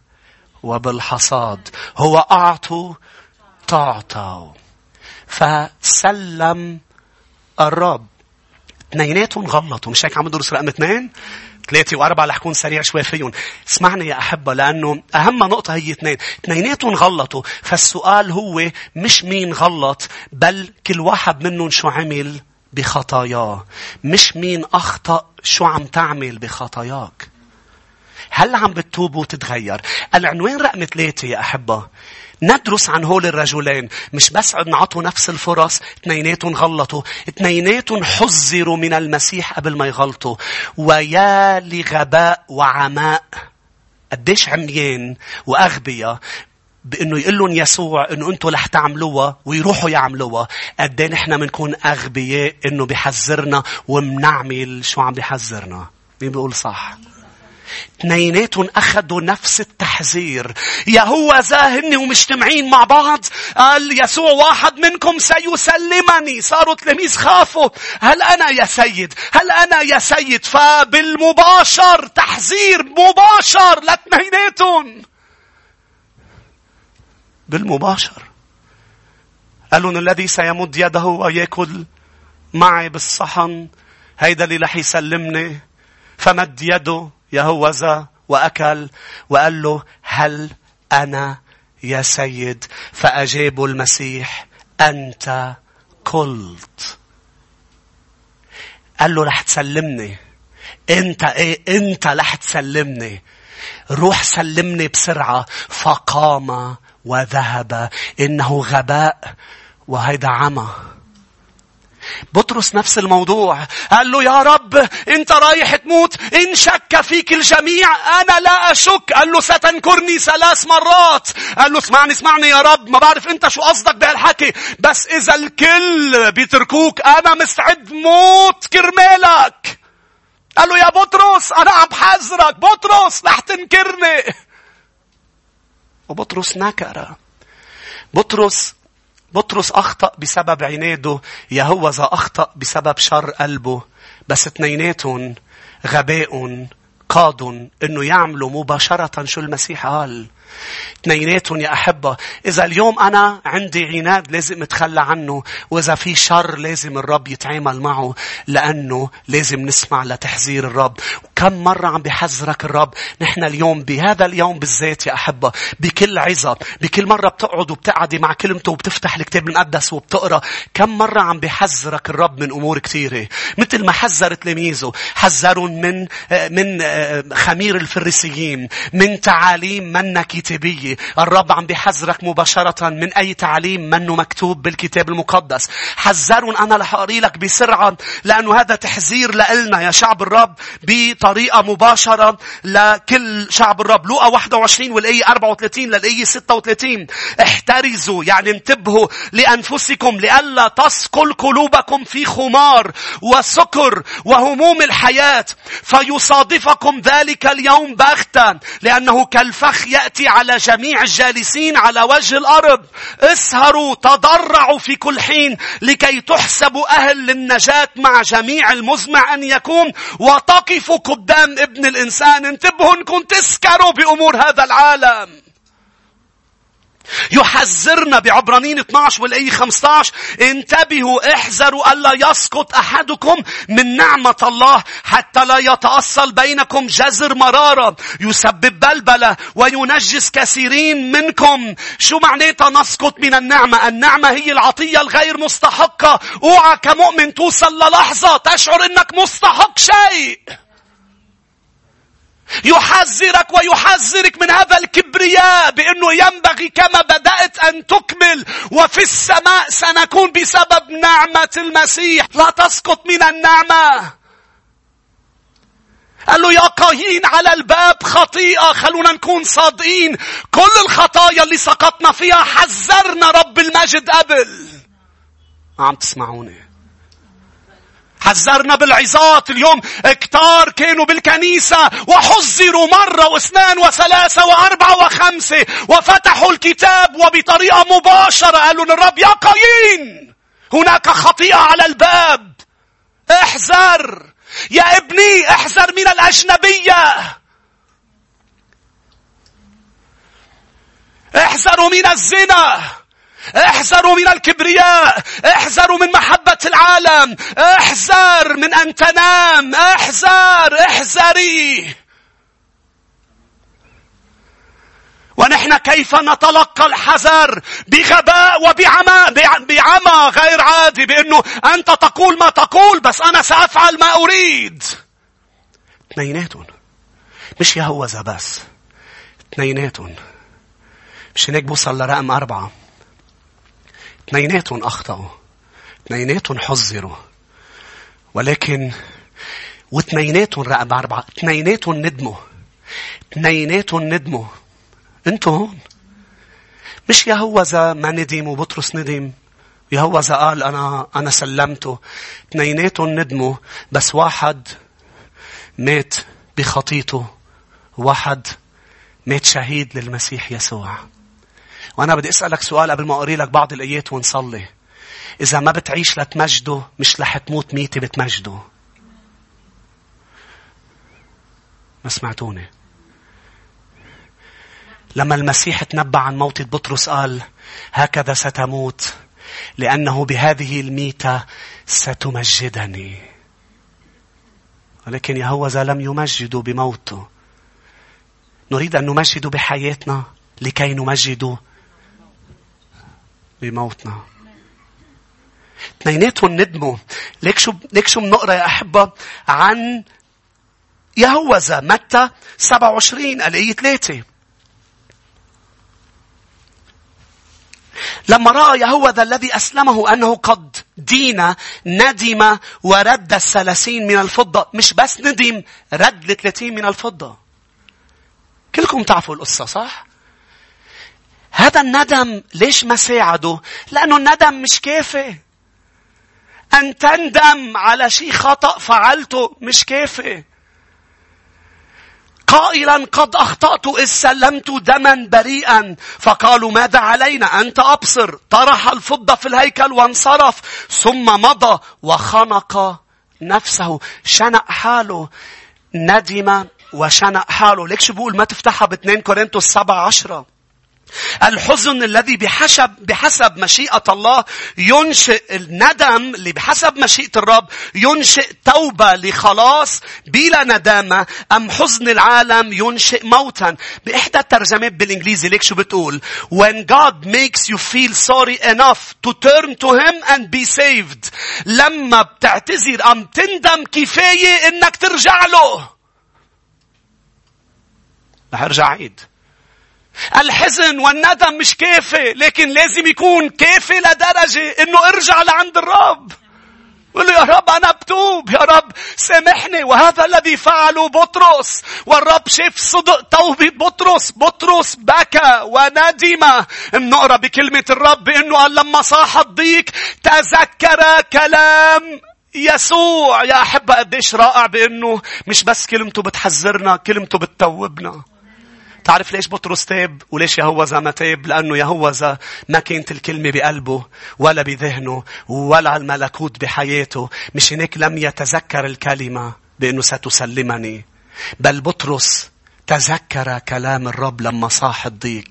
وبالحصاد هو أعطوا تعطوا فسلم الرب اثنيناتهم غلطوا مش هيك عم ندرس رقم اثنين ثلاثة وأربعة رح كون سريع شوي فيهم. اسمعني يا أحبة لأنه أهم نقطة هي اثنين. اثنيناتهم غلطوا. فالسؤال هو مش مين غلط بل كل واحد منهم شو عمل بخطاياه. مش مين أخطأ شو عم تعمل بخطاياك. هل عم بتتوب وتتغير؟ العنوان رقم ثلاثة يا أحبة. ندرس عن هول الرجلين مش بس نعطوا نفس الفرص اثنيناتهم غلطوا اثنيناتهم حذروا من المسيح قبل ما يغلطوا ويا لغباء وعماء قديش عميان وأغبياء بإنه يقول لهم يسوع إنه أنتم رح تعملوها ويروحوا يعملوها. قد إيه نحن بنكون أغبياء إنه بحذرنا وبنعمل شو عم بحذرنا. مين بيقول صح؟ اثنيناتهم أخذوا نفس التحذير. يهوذا هن ومجتمعين مع بعض. قال يسوع واحد منكم سيسلمني. صاروا تلاميذ خافوا. هل أنا يا سيد؟ هل أنا يا سيد؟ فبالمباشر تحذير مباشر لاثنيناتهم بالمباشر. قالوا الذي سيمد يده ويأكل معي بالصحن هيدا اللي رح يسلمني. فمد يده يهوذا وأكل وقال له هل أنا يا سيد فأجاب المسيح؟ أنت قلت. قال له رح تسلمني. أنت إيه؟ أنت رح تسلمني. روح سلمني بسرعة. فقام وذهب. إنه غباء وهيدا عمى بطرس نفس الموضوع. قال له يا رب أنت رايح تموت. إن شك فيك الجميع أنا لا أشك. قال له ستنكرني ثلاث مرات. قال له اسمعني اسمعني يا رب. ما بعرف أنت شو قصدك بهالحكي. بس إذا الكل بيتركوك أنا مستعد موت كرمالك. قال له يا بطرس أنا عم بحذرك بطرس رح تنكرني. وبطرس نكر بطرس بطرس أخطأ بسبب عناده يهوذا أخطأ بسبب شر قلبه بس اثنيناتهم غباء قادوا إنه يعملوا مباشرة شو المسيح قال. اثنيناتهم يا أحبة. إذا اليوم أنا عندي عناد لازم أتخلى عنه وإذا في شر لازم الرب يتعامل معه لأنه لازم نسمع لتحذير الرب. وكم مرة عم بحذرك الرب؟ نحن اليوم بهذا اليوم بالذات يا أحبة بكل عظة بكل مرة بتقعد وبتقعدي مع كلمته وبتفتح الكتاب المقدس وبتقرأ كم مرة عم بحذرك الرب من أمور كثيرة. مثل ما حذر تلاميذه حذرهم من من خمير الفريسيين من تعاليم منك كتابية الرب عم بيحذرك مباشرة من أي تعليم منه مكتوب بالكتاب المقدس. حذرون أنا رح لك بسرعة لأنه هذا تحذير لنا يا شعب الرب بطريقة مباشرة لكل شعب الرب. لوقا 21 والآية 34 للآية 36 احترزوا يعني انتبهوا لأنفسكم لئلا تثقل قلوبكم في خمار وسكر وهموم الحياة. فيصادفكم ذلك اليوم بغتا لأنه كالفخ يأتي على جميع الجالسين على وجه الأرض. اسهروا تضرعوا في كل حين لكي تحسبوا أهل للنجاة مع جميع المزمع أن يكون. وتقفوا قدام ابن الإنسان. انتبهوا أنكم تسكروا بأمور هذا العالم. يحذرنا بعبرانين 12 والأي 15 انتبهوا احذروا ألا يسقط أحدكم من نعمة الله حتى لا يتأصل بينكم جزر مرارة. يسبب بلبلة وينجس كثيرين منكم. شو معناتها نسقط من النعمة؟ النعمة هي العطية الغير مستحقة. اوعى كمؤمن توصل للحظة تشعر إنك مستحق شيء. يحذرك ويحذرك من هذا الكبرياء بأنه ينبغي كما بدأت أن تكمل. وفي السماء سنكون بسبب نعمة المسيح. لا تسقط من النعمة. قال له يا قايين على الباب خطيئة. خلونا نكون صادقين. كل الخطايا اللي سقطنا فيها حذرنا رب المجد قبل. ما عم تسمعوني. حذرنا بالعظات اليوم. كتار كانوا بالكنيسة وحذروا مرة واثنان وثلاثة وأربعة وخمسة وفتحوا الكتاب وبطريقة مباشرة قالوا للرب يا قايين هناك خطيئة على الباب. احذر. يا ابني احذر من الأجنبية. احذروا من الزنا. احذروا من الكبرياء احذروا من محبة العالم احذر من أن تنام احذر احذري. ونحن كيف نتلقى الحذر؟ بغباء وبعمى بعمى غير عادي بأنه أنت تقول ما تقول بس أنا سأفعل ما أريد. اثنيناتهم. مش يهوذا بس. اثنيناتهم. مش هيك بوصل لرقم أربعة. اثنيناتهم أخطأوا. اثنيناتهم حذروا. ولكن واثنيناتهم رقب أربعة. اثنيناتهم ندموا. اثنيناتهم ندموا. أنتوا هون. مش يهوذا ما ندم وبطرس ندم. يهوذا قال أنا أنا سلمته. اثنيناتهم ندموا. بس واحد مات بخطيته. واحد مات شهيد للمسيح يسوع. وأنا بدي أسألك سؤال قبل ما أقري لك بعض الآيات ونصلي. إذا ما بتعيش لتمجده مش رح تموت ميتة بتمجده. ما سمعتوني. لما المسيح تنبأ عن موت بطرس قال هكذا ستموت لأنه بهذه الميتة ستمجدني. ولكن يهوذا لم يمجد بموته. نريد أن نمجد بحياتنا لكي نمجد بموتنا. اثنيناتهم ندموا. ليك شو ليك شو بنقرا يا أحبة؟ عن يهوذا متى؟ 27 الآية 3 لما رأى يهوذا الذي أسلمه أنه قد دين ندم ورد الثلاثين من الفضة. مش بس ندم رد الثلاثين من الفضة. كلكم تعرفوا القصة صح؟ هذا الندم ليش ما ساعده؟ لأنه الندم مش كافي. أن تندم على شيء خطأ فعلته مش كافي. قائلا قد أخطأت إذ سلمت دما بريئا. فقالوا ماذا علينا؟ أنت أبصر. طرح الفضة في الهيكل وانصرف. ثم مضى وخنق نفسه. شنق حاله. ندم وشنق حاله. ليك شو بقول ما تفتحها ب 2 كورنثوس 7 10 الحزن الذي بحسب بحسب مشيئة الله ينشئ الندم اللي بحسب مشيئة الرب ينشئ توبة لخلاص بلا ندامة أم حزن العالم ينشئ موتا؟ بإحدى الترجمات بالإنجليزي ليك شو بتقول؟ When God makes you feel sorry enough to turn to Him and be saved. لما بتعتذر أم تندم كفاية إنك ترجع له. رح أرجع عيد. الحزن والندم مش كافي لكن لازم يكون كافي لدرجة إنه ارجع لعند الرب. قل يا رب أنا بتوب يا رب سامحني. وهذا الذي فعله بطرس. والرب شاف صدق توبة بطرس. بطرس بكى وندم. بنقرا بكلمة الرب بأنه قال لما صاح الضيق تذكر كلام يسوع. يا أحبة قديش رائع بأنه مش بس كلمته بتحذرنا كلمته بتتوبنا. تعرف ليش بطرس تاب وليش يهوذا ما تاب؟ لأنه يهوذا ما كانت الكلمة بقلبه ولا بذهنه ولا الملكوت بحياته. مش هيك لم يتذكر الكلمة بأنه ستسلمني. بل بطرس تذكر كلام الرب لما صاح الضيق.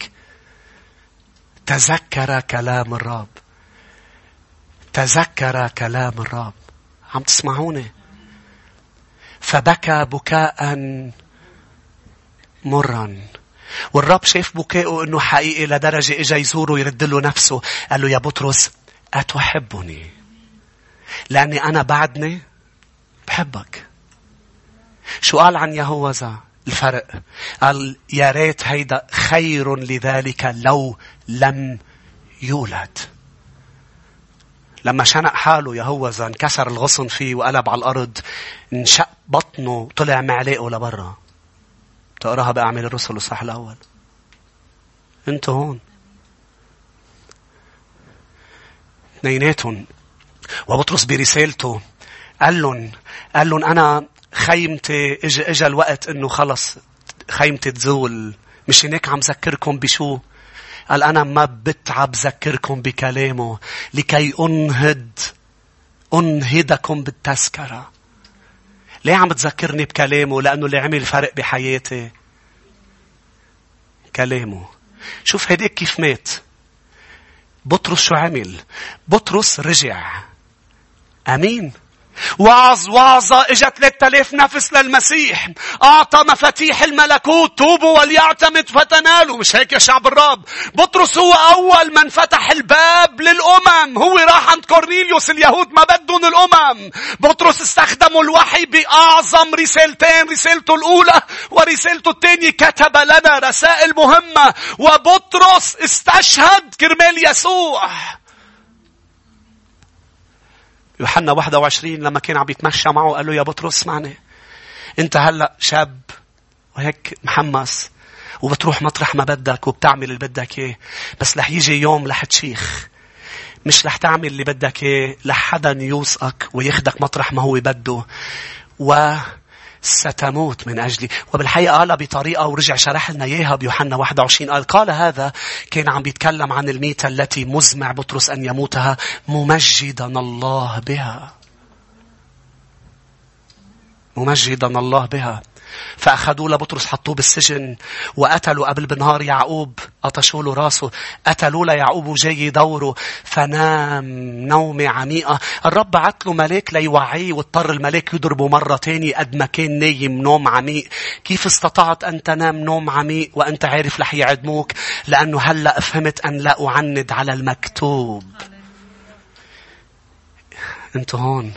تذكر كلام الرب. تذكر كلام الرب. عم تسمعوني؟ فبكى بكاء مرا والرب شاف بكائه إنه حقيقي لدرجة إجا يزوره يرد له نفسه. قال له يا بطرس أتحبني؟ لأني أنا بعدني بحبك. شو قال عن يهوذا؟ الفرق. قال يا ريت هيدا خير لذلك لو لم يولد. لما شنق حاله يهوذا انكسر الغصن فيه وقلب على الأرض انشق بطنه طلع معلقه لبرا. تقراها بأعمال الرسل الصح الأول. أنت هون. اثنيناتهم. وبطرس برسالته. قال لهم قال لهم أنا خيمتي إجا, إجا الوقت إنه خلص خيمتي تزول. مش هناك عم ذكركم بشو. قال أنا ما بتعب ذكركم بكلامه. لكي أنهد أنهدكم بالتذكرة. ليه عم تذكرني بكلامه؟ لأنه اللي عمل فرق بحياتي كلامه. شوف هديك كيف مات. بطرس شو عمل؟ بطرس رجع. أمين. وعظ وعظة اجت 3000 نفس للمسيح. أعطى مفاتيح الملكوت. توبوا وليعتمد فتنالوا. مش هيك يا شعب الرب؟ بطرس هو أول من فتح الباب للأمم. هو راح عند كورنيليوس اليهود. ما بدهم الأمم. بطرس استخدموا الوحي بأعظم رسالتين. رسالته الأولى ورسالته الثانية كتب لنا رسائل مهمة. وبطرس استشهد كرمال يسوع. يوحنا 21 لما كان عم يتمشى معه قال له يا بطرس اسمعني. انت هلأ شاب وهيك محمس وبتروح مطرح ما بدك وبتعمل اللي بدك اياه بس رح يجي يوم رح تشيخ. مش رح تعمل اللي بدك اياه لحدا يوثقك وياخدك مطرح ما هو بده. و ستموت من أجلي. وبالحقيقة قالها بطريقة ورجع شرح لنا إياها بيوحنا 21 قال قال هذا كان عم بيتكلم عن الميتة التي مزمع بطرس أن يموتها ممجدا الله بها. ممجدا الله بها. فأخذوا لبطرس حطوه بالسجن وقتلوا قبل بنهار يعقوب. قطشوا له راسه؟ قتلوا ليعقوب وجاي دوره؟ فنام نومة عميقة. الرب بعت له ملاك ليوعيه واضطر الملاك يضربه مرة تانية قد ما كان نايم نوم عميق. كيف استطعت أن تنام نوم عميق وأنت عارف رح يعدموك؟ لأنه هلأ فهمت أن لا أعند على المكتوب. أنتوا هون.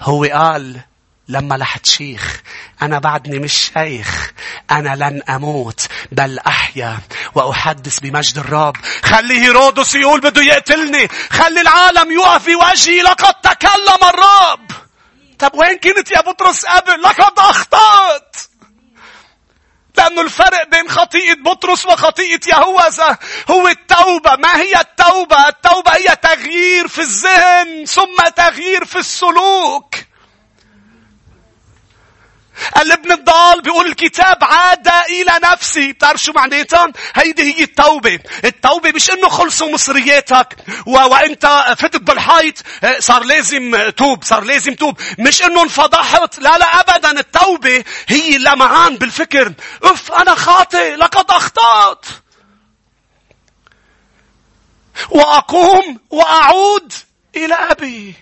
هو قال لما لحت شيخ أنا بعدني مش شيخ. أنا لن أموت بل أحيا وأحدث بمجد الرب خلي هيرودس يقول بده يقتلني خلي العالم يقف في وجهي لقد تكلم الرب طب وين كنت يا بطرس قبل لقد أخطأت لأنه الفرق بين خطيئة بطرس وخطيئة يهوذا هو التوبة. ما هي التوبة؟ التوبة هي تغيير في الذهن ثم تغيير في السلوك. الابن الضال بيقول الكتاب عاد إلى نفسي. بتعرف شو معناتها؟ هيدي هي التوبة. التوبة مش إنه خلصوا مصرياتك و... وإنت فتت بالحيط آه، صار لازم توب صار لازم توب. مش إنه انفضحت. لا لا ابدا. التوبة هي اللمعان بالفكر. أف أنا خاطئ. لقد أخطأت. وأقوم وأعود إلى أبي.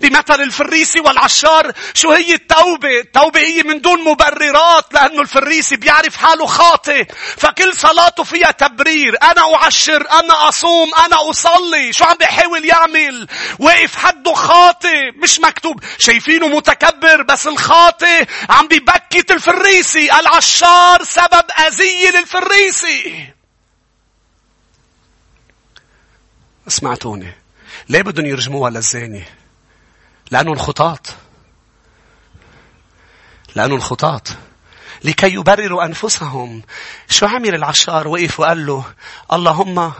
بمثل الفريسي والعشار. شو هي التوبة؟ التوبة هي من دون مبررات لأنه الفريسي بيعرف حاله خاطئ. فكل صلاته فيها تبرير. أنا أعشر أنا أصوم أنا أصلي. شو عم بيحاول يعمل؟ واقف حده خاطئ. مش مكتوب. شايفينه متكبر بس الخاطئ عم بيبكت الفريسي. العشار سبب أذية للفريسي. اسمعتوني. ليه بدهم يرجموها للزاني؟ لأنه الخطاط. لأنه الخطاط. لكي يبرروا أنفسهم. شو عمل العشار وقف وقال له اللهم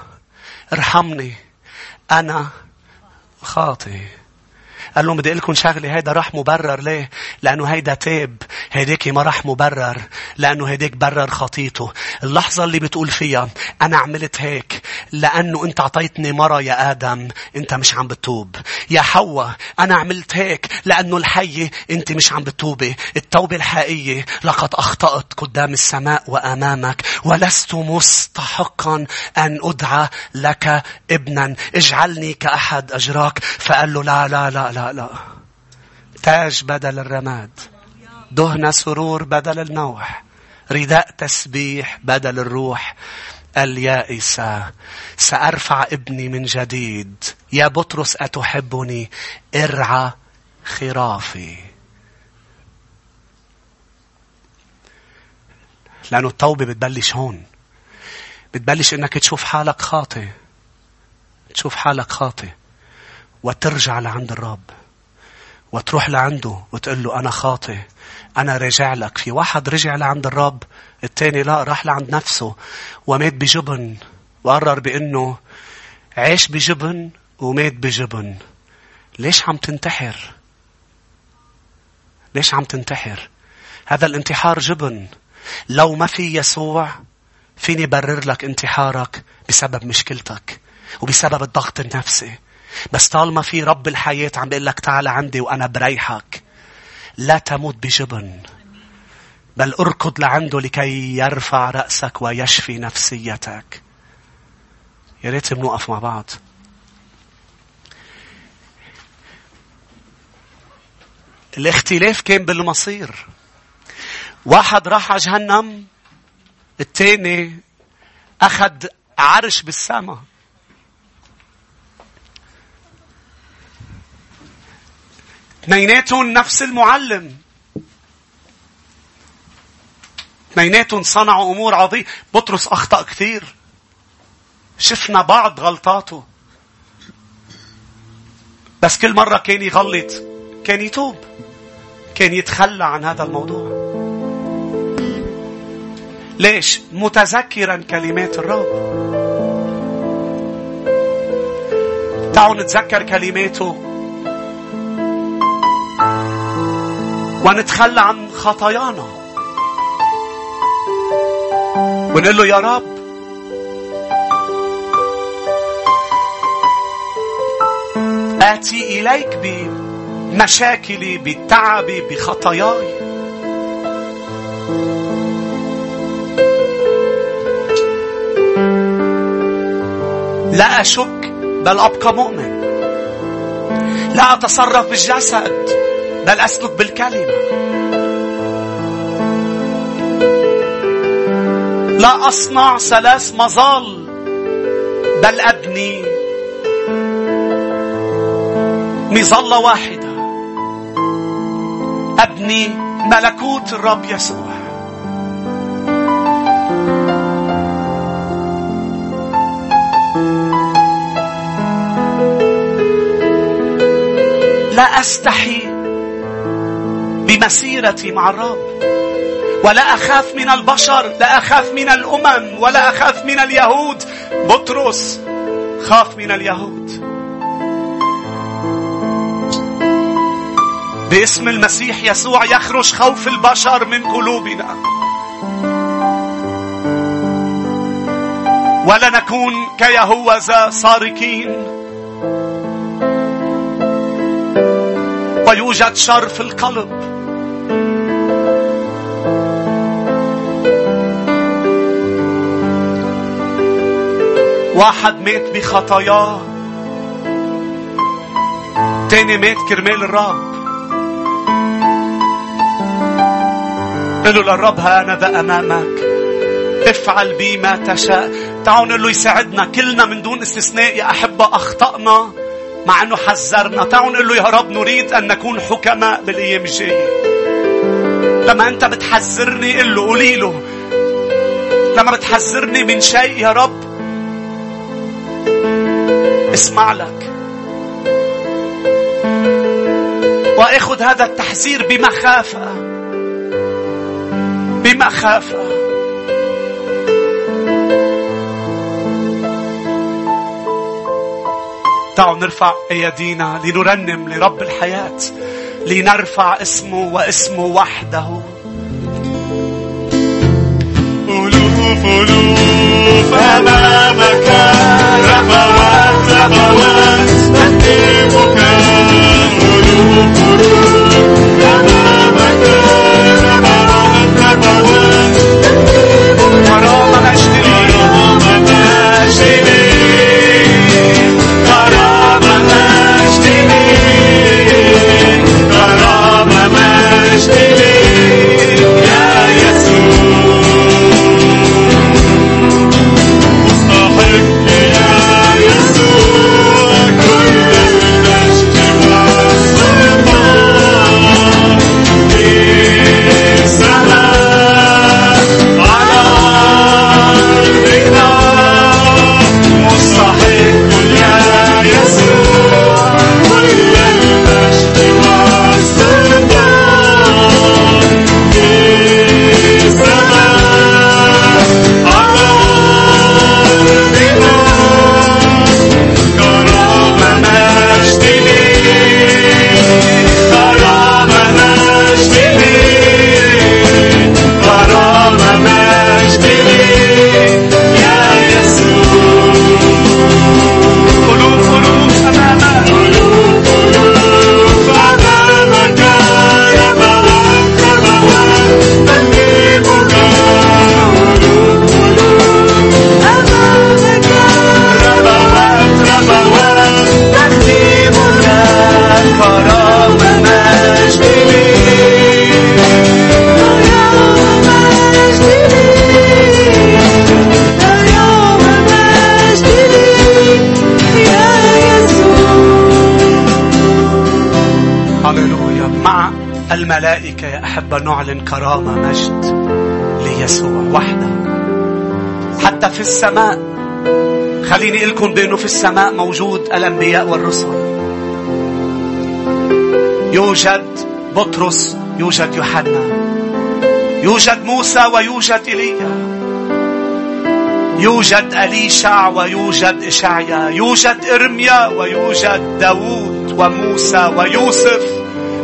ارحمني أنا خاطئ. قال لهم بدي لكم شغلة هيدا راح مبرر. ليه؟ لأنه هيدا تاب هيداك ما راح مبرر. لأنه هيداك برر خطيته. اللحظة اللي بتقول فيها أنا عملت هيك. لأنه أنت عطيتني مرة يا آدم أنت مش عم بتوب يا حواء أنا عملت هيك لأنه الحية أنت مش عم بتوبي التوبة الحقيقية لقد أخطأت قدام السماء وأمامك ولست مستحقا أن أدعى لك ابنا. اجعلني كأحد أجراك. فقال له لا لا لا لا لا. تاج بدل الرماد. دهن سرور بدل النوح. رداء تسبيح بدل الروح. اليائسة سأرفع ابني من جديد. يا بطرس أتحبني؟ ارعى خرافي. لأنه التوبة بتبلش هون. بتبلش إنك تشوف حالك خاطئ. تشوف حالك خاطئ. وترجع لعند الرب. وتروح لعنده وتقول له أنا خاطئ. أنا راجع لك. في واحد رجع لعند الرب الثاني لا راح لعند نفسه ومات بجبن وقرر بأنه عاش بجبن ومات بجبن. ليش عم تنتحر؟ ليش عم تنتحر؟ هذا الانتحار جبن. لو ما في يسوع فيني برر لك انتحارك بسبب مشكلتك وبسبب الضغط النفسي. بس طالما في رب الحياة عم بيقول لك تعال عندي وأنا بريحك لا تموت بجبن. بل اركض لعنده لكي يرفع رأسك ويشفي نفسيتك. يا ريت بنوقف مع بعض. الاختلاف كان بالمصير. واحد راح على جهنم الثاني أخذ عرش بالسماء اثنيناتهم نفس المعلم. اثنيناتهم صنعوا أمور عظيمة. بطرس أخطأ كثير. شفنا بعض غلطاته. بس كل مرة كان يغلط كان يتوب كان يتخلى عن هذا الموضوع. ليش؟ متذكرا كلمات الرب. تعالوا نتذكر كلماته. ونتخلى عن خطايانا. ونقول له يا رب. آتي إليك بمشاكلي بتعبي بخطاياي. لا أشك بل أبقى مؤمن. لا أتصرف بالجسد بل أسلك بالكلمة. لا أصنع ثلاث مظال بل أبني مظلة واحدة. أبني ملكوت الرب يسوع. لا أستحي بمسيرتي مع الرب. ولا أخاف من البشر لا أخاف من الأمم ولا أخاف من اليهود. بطرس خاف من اليهود. باسم المسيح يسوع يخرج خوف البشر من قلوبنا. ولا نكون كيهوذا سارقين. ويوجد شر في القلب. واحد مات بخطاياه تاني مات كرمال الرب. قل للرب ها أنا ذا أمامك. افعل بي ما تشاء. تعالوا نقول له يساعدنا. كلنا من دون استثناء يا أحبة أخطأنا مع أنه حذرنا. تعالوا نقول له يا رب نريد أن نكون حكماء بالأيام الجاية. لما أنت بتحذرني قل له قولي له. لما بتحذرني من شيء يا رب اسمع لك. وأخذ هذا التحذير بمخافة. بمخافة. تعالوا نرفع أيدينا لنرنم لرب الحياة. لنرفع اسمه واسمه وحده. ألوف ألوف أمامك ربوات ربوات تهتمك ألوف السماء. خليني لكم بأنه في السماء موجود الأنبياء والرسل. يوجد بطرس يوجد يوحنا يوجد موسى ويوجد ايليا يوجد أليشع ويوجد إشعيا يوجد إرميا ويوجد داوود وموسى ويوسف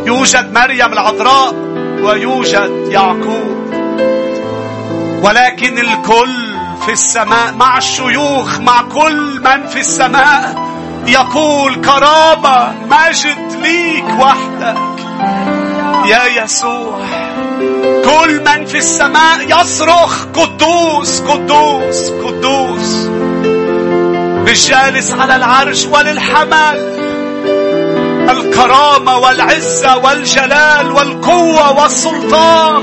يوجد مريم العذراء ويوجد يعقوب. ولكن الكل في السماء مع الشيوخ مع كل من في السماء. يقول كرامة مجد ليك وحدك. يا يسوع كل من في السماء يصرخ قدوس قدوس قدوس. بالجالس على العرش وللحمل. الكرامة والعزة والجلال والقوة والسلطان.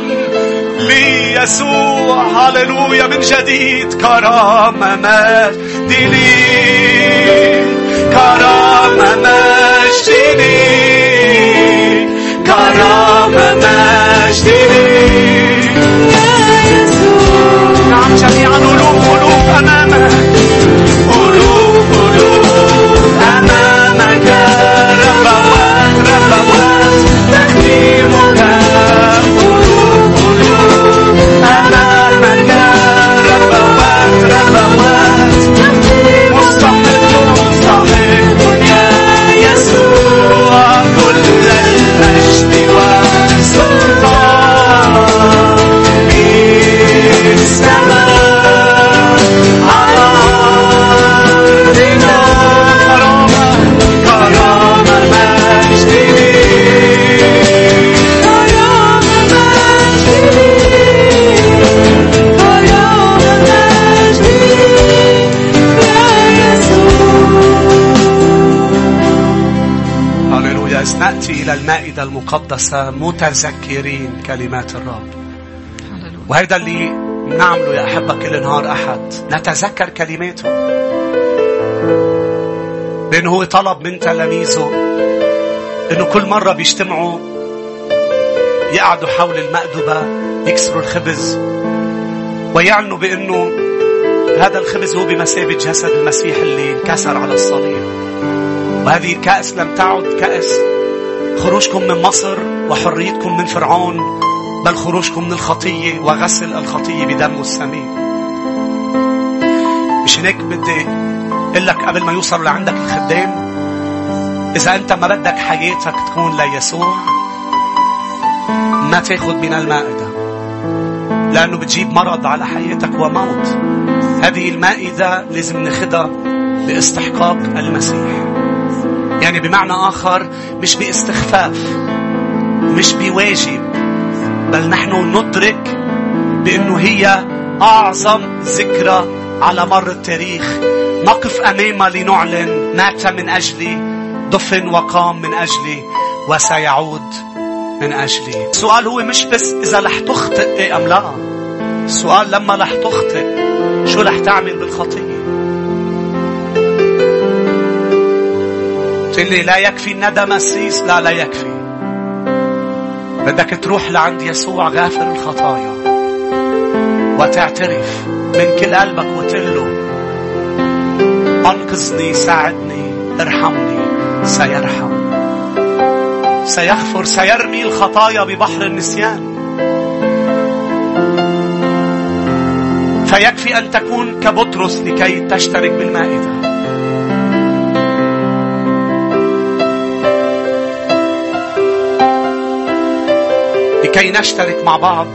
ليسوع هللويا من جديد كرامة مجد لي كرامة مجد لي كرامة مجد لي نأتي إلى المائدة المقدسة متذكرين كلمات الرب. وهذا اللي بنعمله يا أحبة كل نهار أحد نتذكر كلماته. لأنه هو طلب من تلاميذه أنه كل مرة بيجتمعوا يقعدوا حول المأدبة يكسروا الخبز ويعلنوا بأنه هذا الخبز هو بمثابة جسد المسيح اللي انكسر على الصليب. وهذه الكأس لم تعد كأس خروجكم من مصر وحريتكم من فرعون بل خروجكم من الخطية وغسل الخطية بدمه السمين مش هيك بدي أقول لك قبل ما يوصلوا لعندك الخدام إذا أنت ما بدك حياتك تكون ليسوع ما تاخذ من المائدة لأنه بتجيب مرض على حياتك وموت. هذه المائدة لازم ناخدها باستحقاق المسيح. يعني بمعنى آخر مش باستخفاف مش بواجب بل نحن ندرك بأنه هي أعظم ذكرى على مر التاريخ. نقف أمامها لنعلن مات من أجلي دفن وقام من أجلي وسيعود من أجلي. السؤال هو مش بس إذا رح تخطئ أم لا. السؤال لما رح تخطئ شو رح تعمل بالخطية تقول لي لا يكفي الندم السيس لا لا يكفي. بدك تروح لعند يسوع غافر الخطايا. وتعترف من كل قلبك وتقول له أنقذني ساعدني ارحمني سيرحم. سيغفر سيرمي الخطايا ببحر النسيان. فيكفي أن تكون كبطرس لكي تشترك بالمائدة. لكي نشترك مع بعض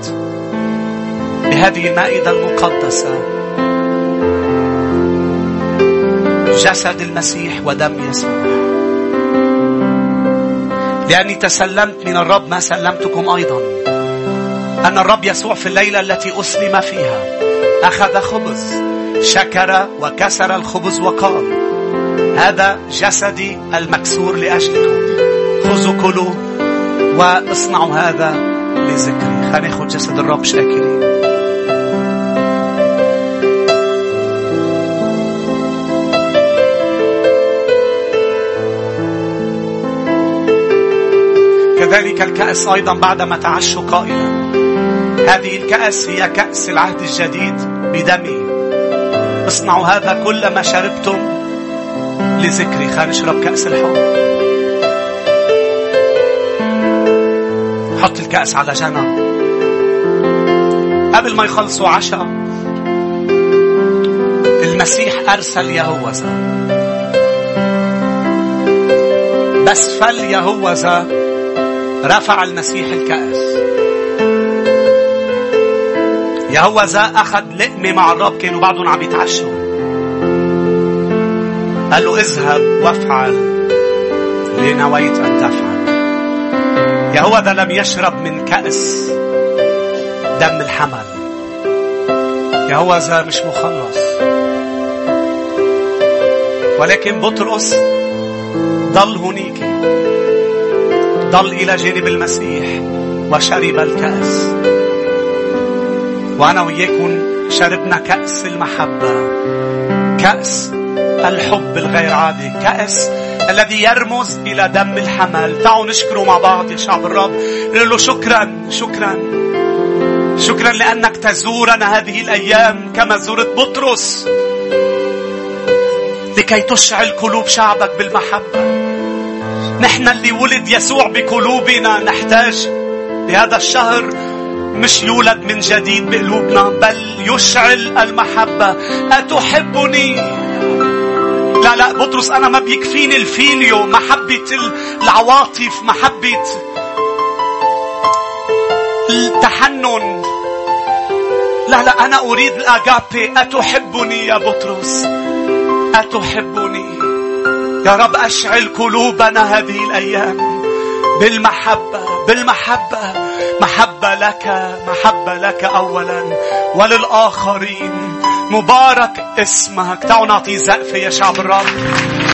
بهذه المائدة المقدسة. جسد المسيح ودم يسوع. لأني تسلمت من الرب ما سلمتكم أيضا. أن الرب يسوع في الليلة التي أسلم فيها أخذ خبز شكر وكسر الخبز وقال هذا جسدي المكسور لأجلكم خذوا كلوا وإصنعوا هذا لذكري خلينا ناخذ جسد الرب شاكرين. كذلك الكأس أيضا بعدما تعشوا قائلا. هذه الكأس هي كأس العهد الجديد بدمي. اصنعوا هذا كل ما شربتم لذكري خلينا نشرب كأس الحب. حط الكأس على جنب. قبل ما يخلصوا عشاء المسيح أرسل يهوذا. بس فل يهوذا رفع المسيح الكأس. يهوذا أخذ لقمة مع الرب كانوا بعضهم عم يتعشوا. قال له اذهب وافعل اللي نويت أن تفعل. يهوذا لم يشرب من كأس دم الحمل. يهوذا مش مخلص. ولكن بطرس ضل هنيك. ضل إلى جانب المسيح وشرب الكأس. وأنا وياكم شربنا كأس المحبة. كأس الحب الغير عادي. كأس الذي يرمز إلى دم الحمل. تعالوا نشكره مع بعض يا شعب الرب نقول له شكرا شكرا. شكرا لأنك تزورنا هذه الأيام كما زرت بطرس. لكي تشعل قلوب شعبك بالمحبة. نحن اللي ولد يسوع بقلوبنا نحتاج بهذا الشهر. مش يولد من جديد بقلوبنا بل يشعل المحبة. أتحبني؟ لا لا بطرس أنا ما بيكفيني الفيليو. محبة العواطف محبة التحنن. لا لا أنا أريد الأجابي أتحبني يا بطرس؟ أتحبني. يا رب أشعل قلوبنا هذه الأيام بالمحبة بالمحبة. محبة لك محبة لك أولا. وللآخرين. مبارك اسمك تعالوا نعطي زقفة يا شعب الرب.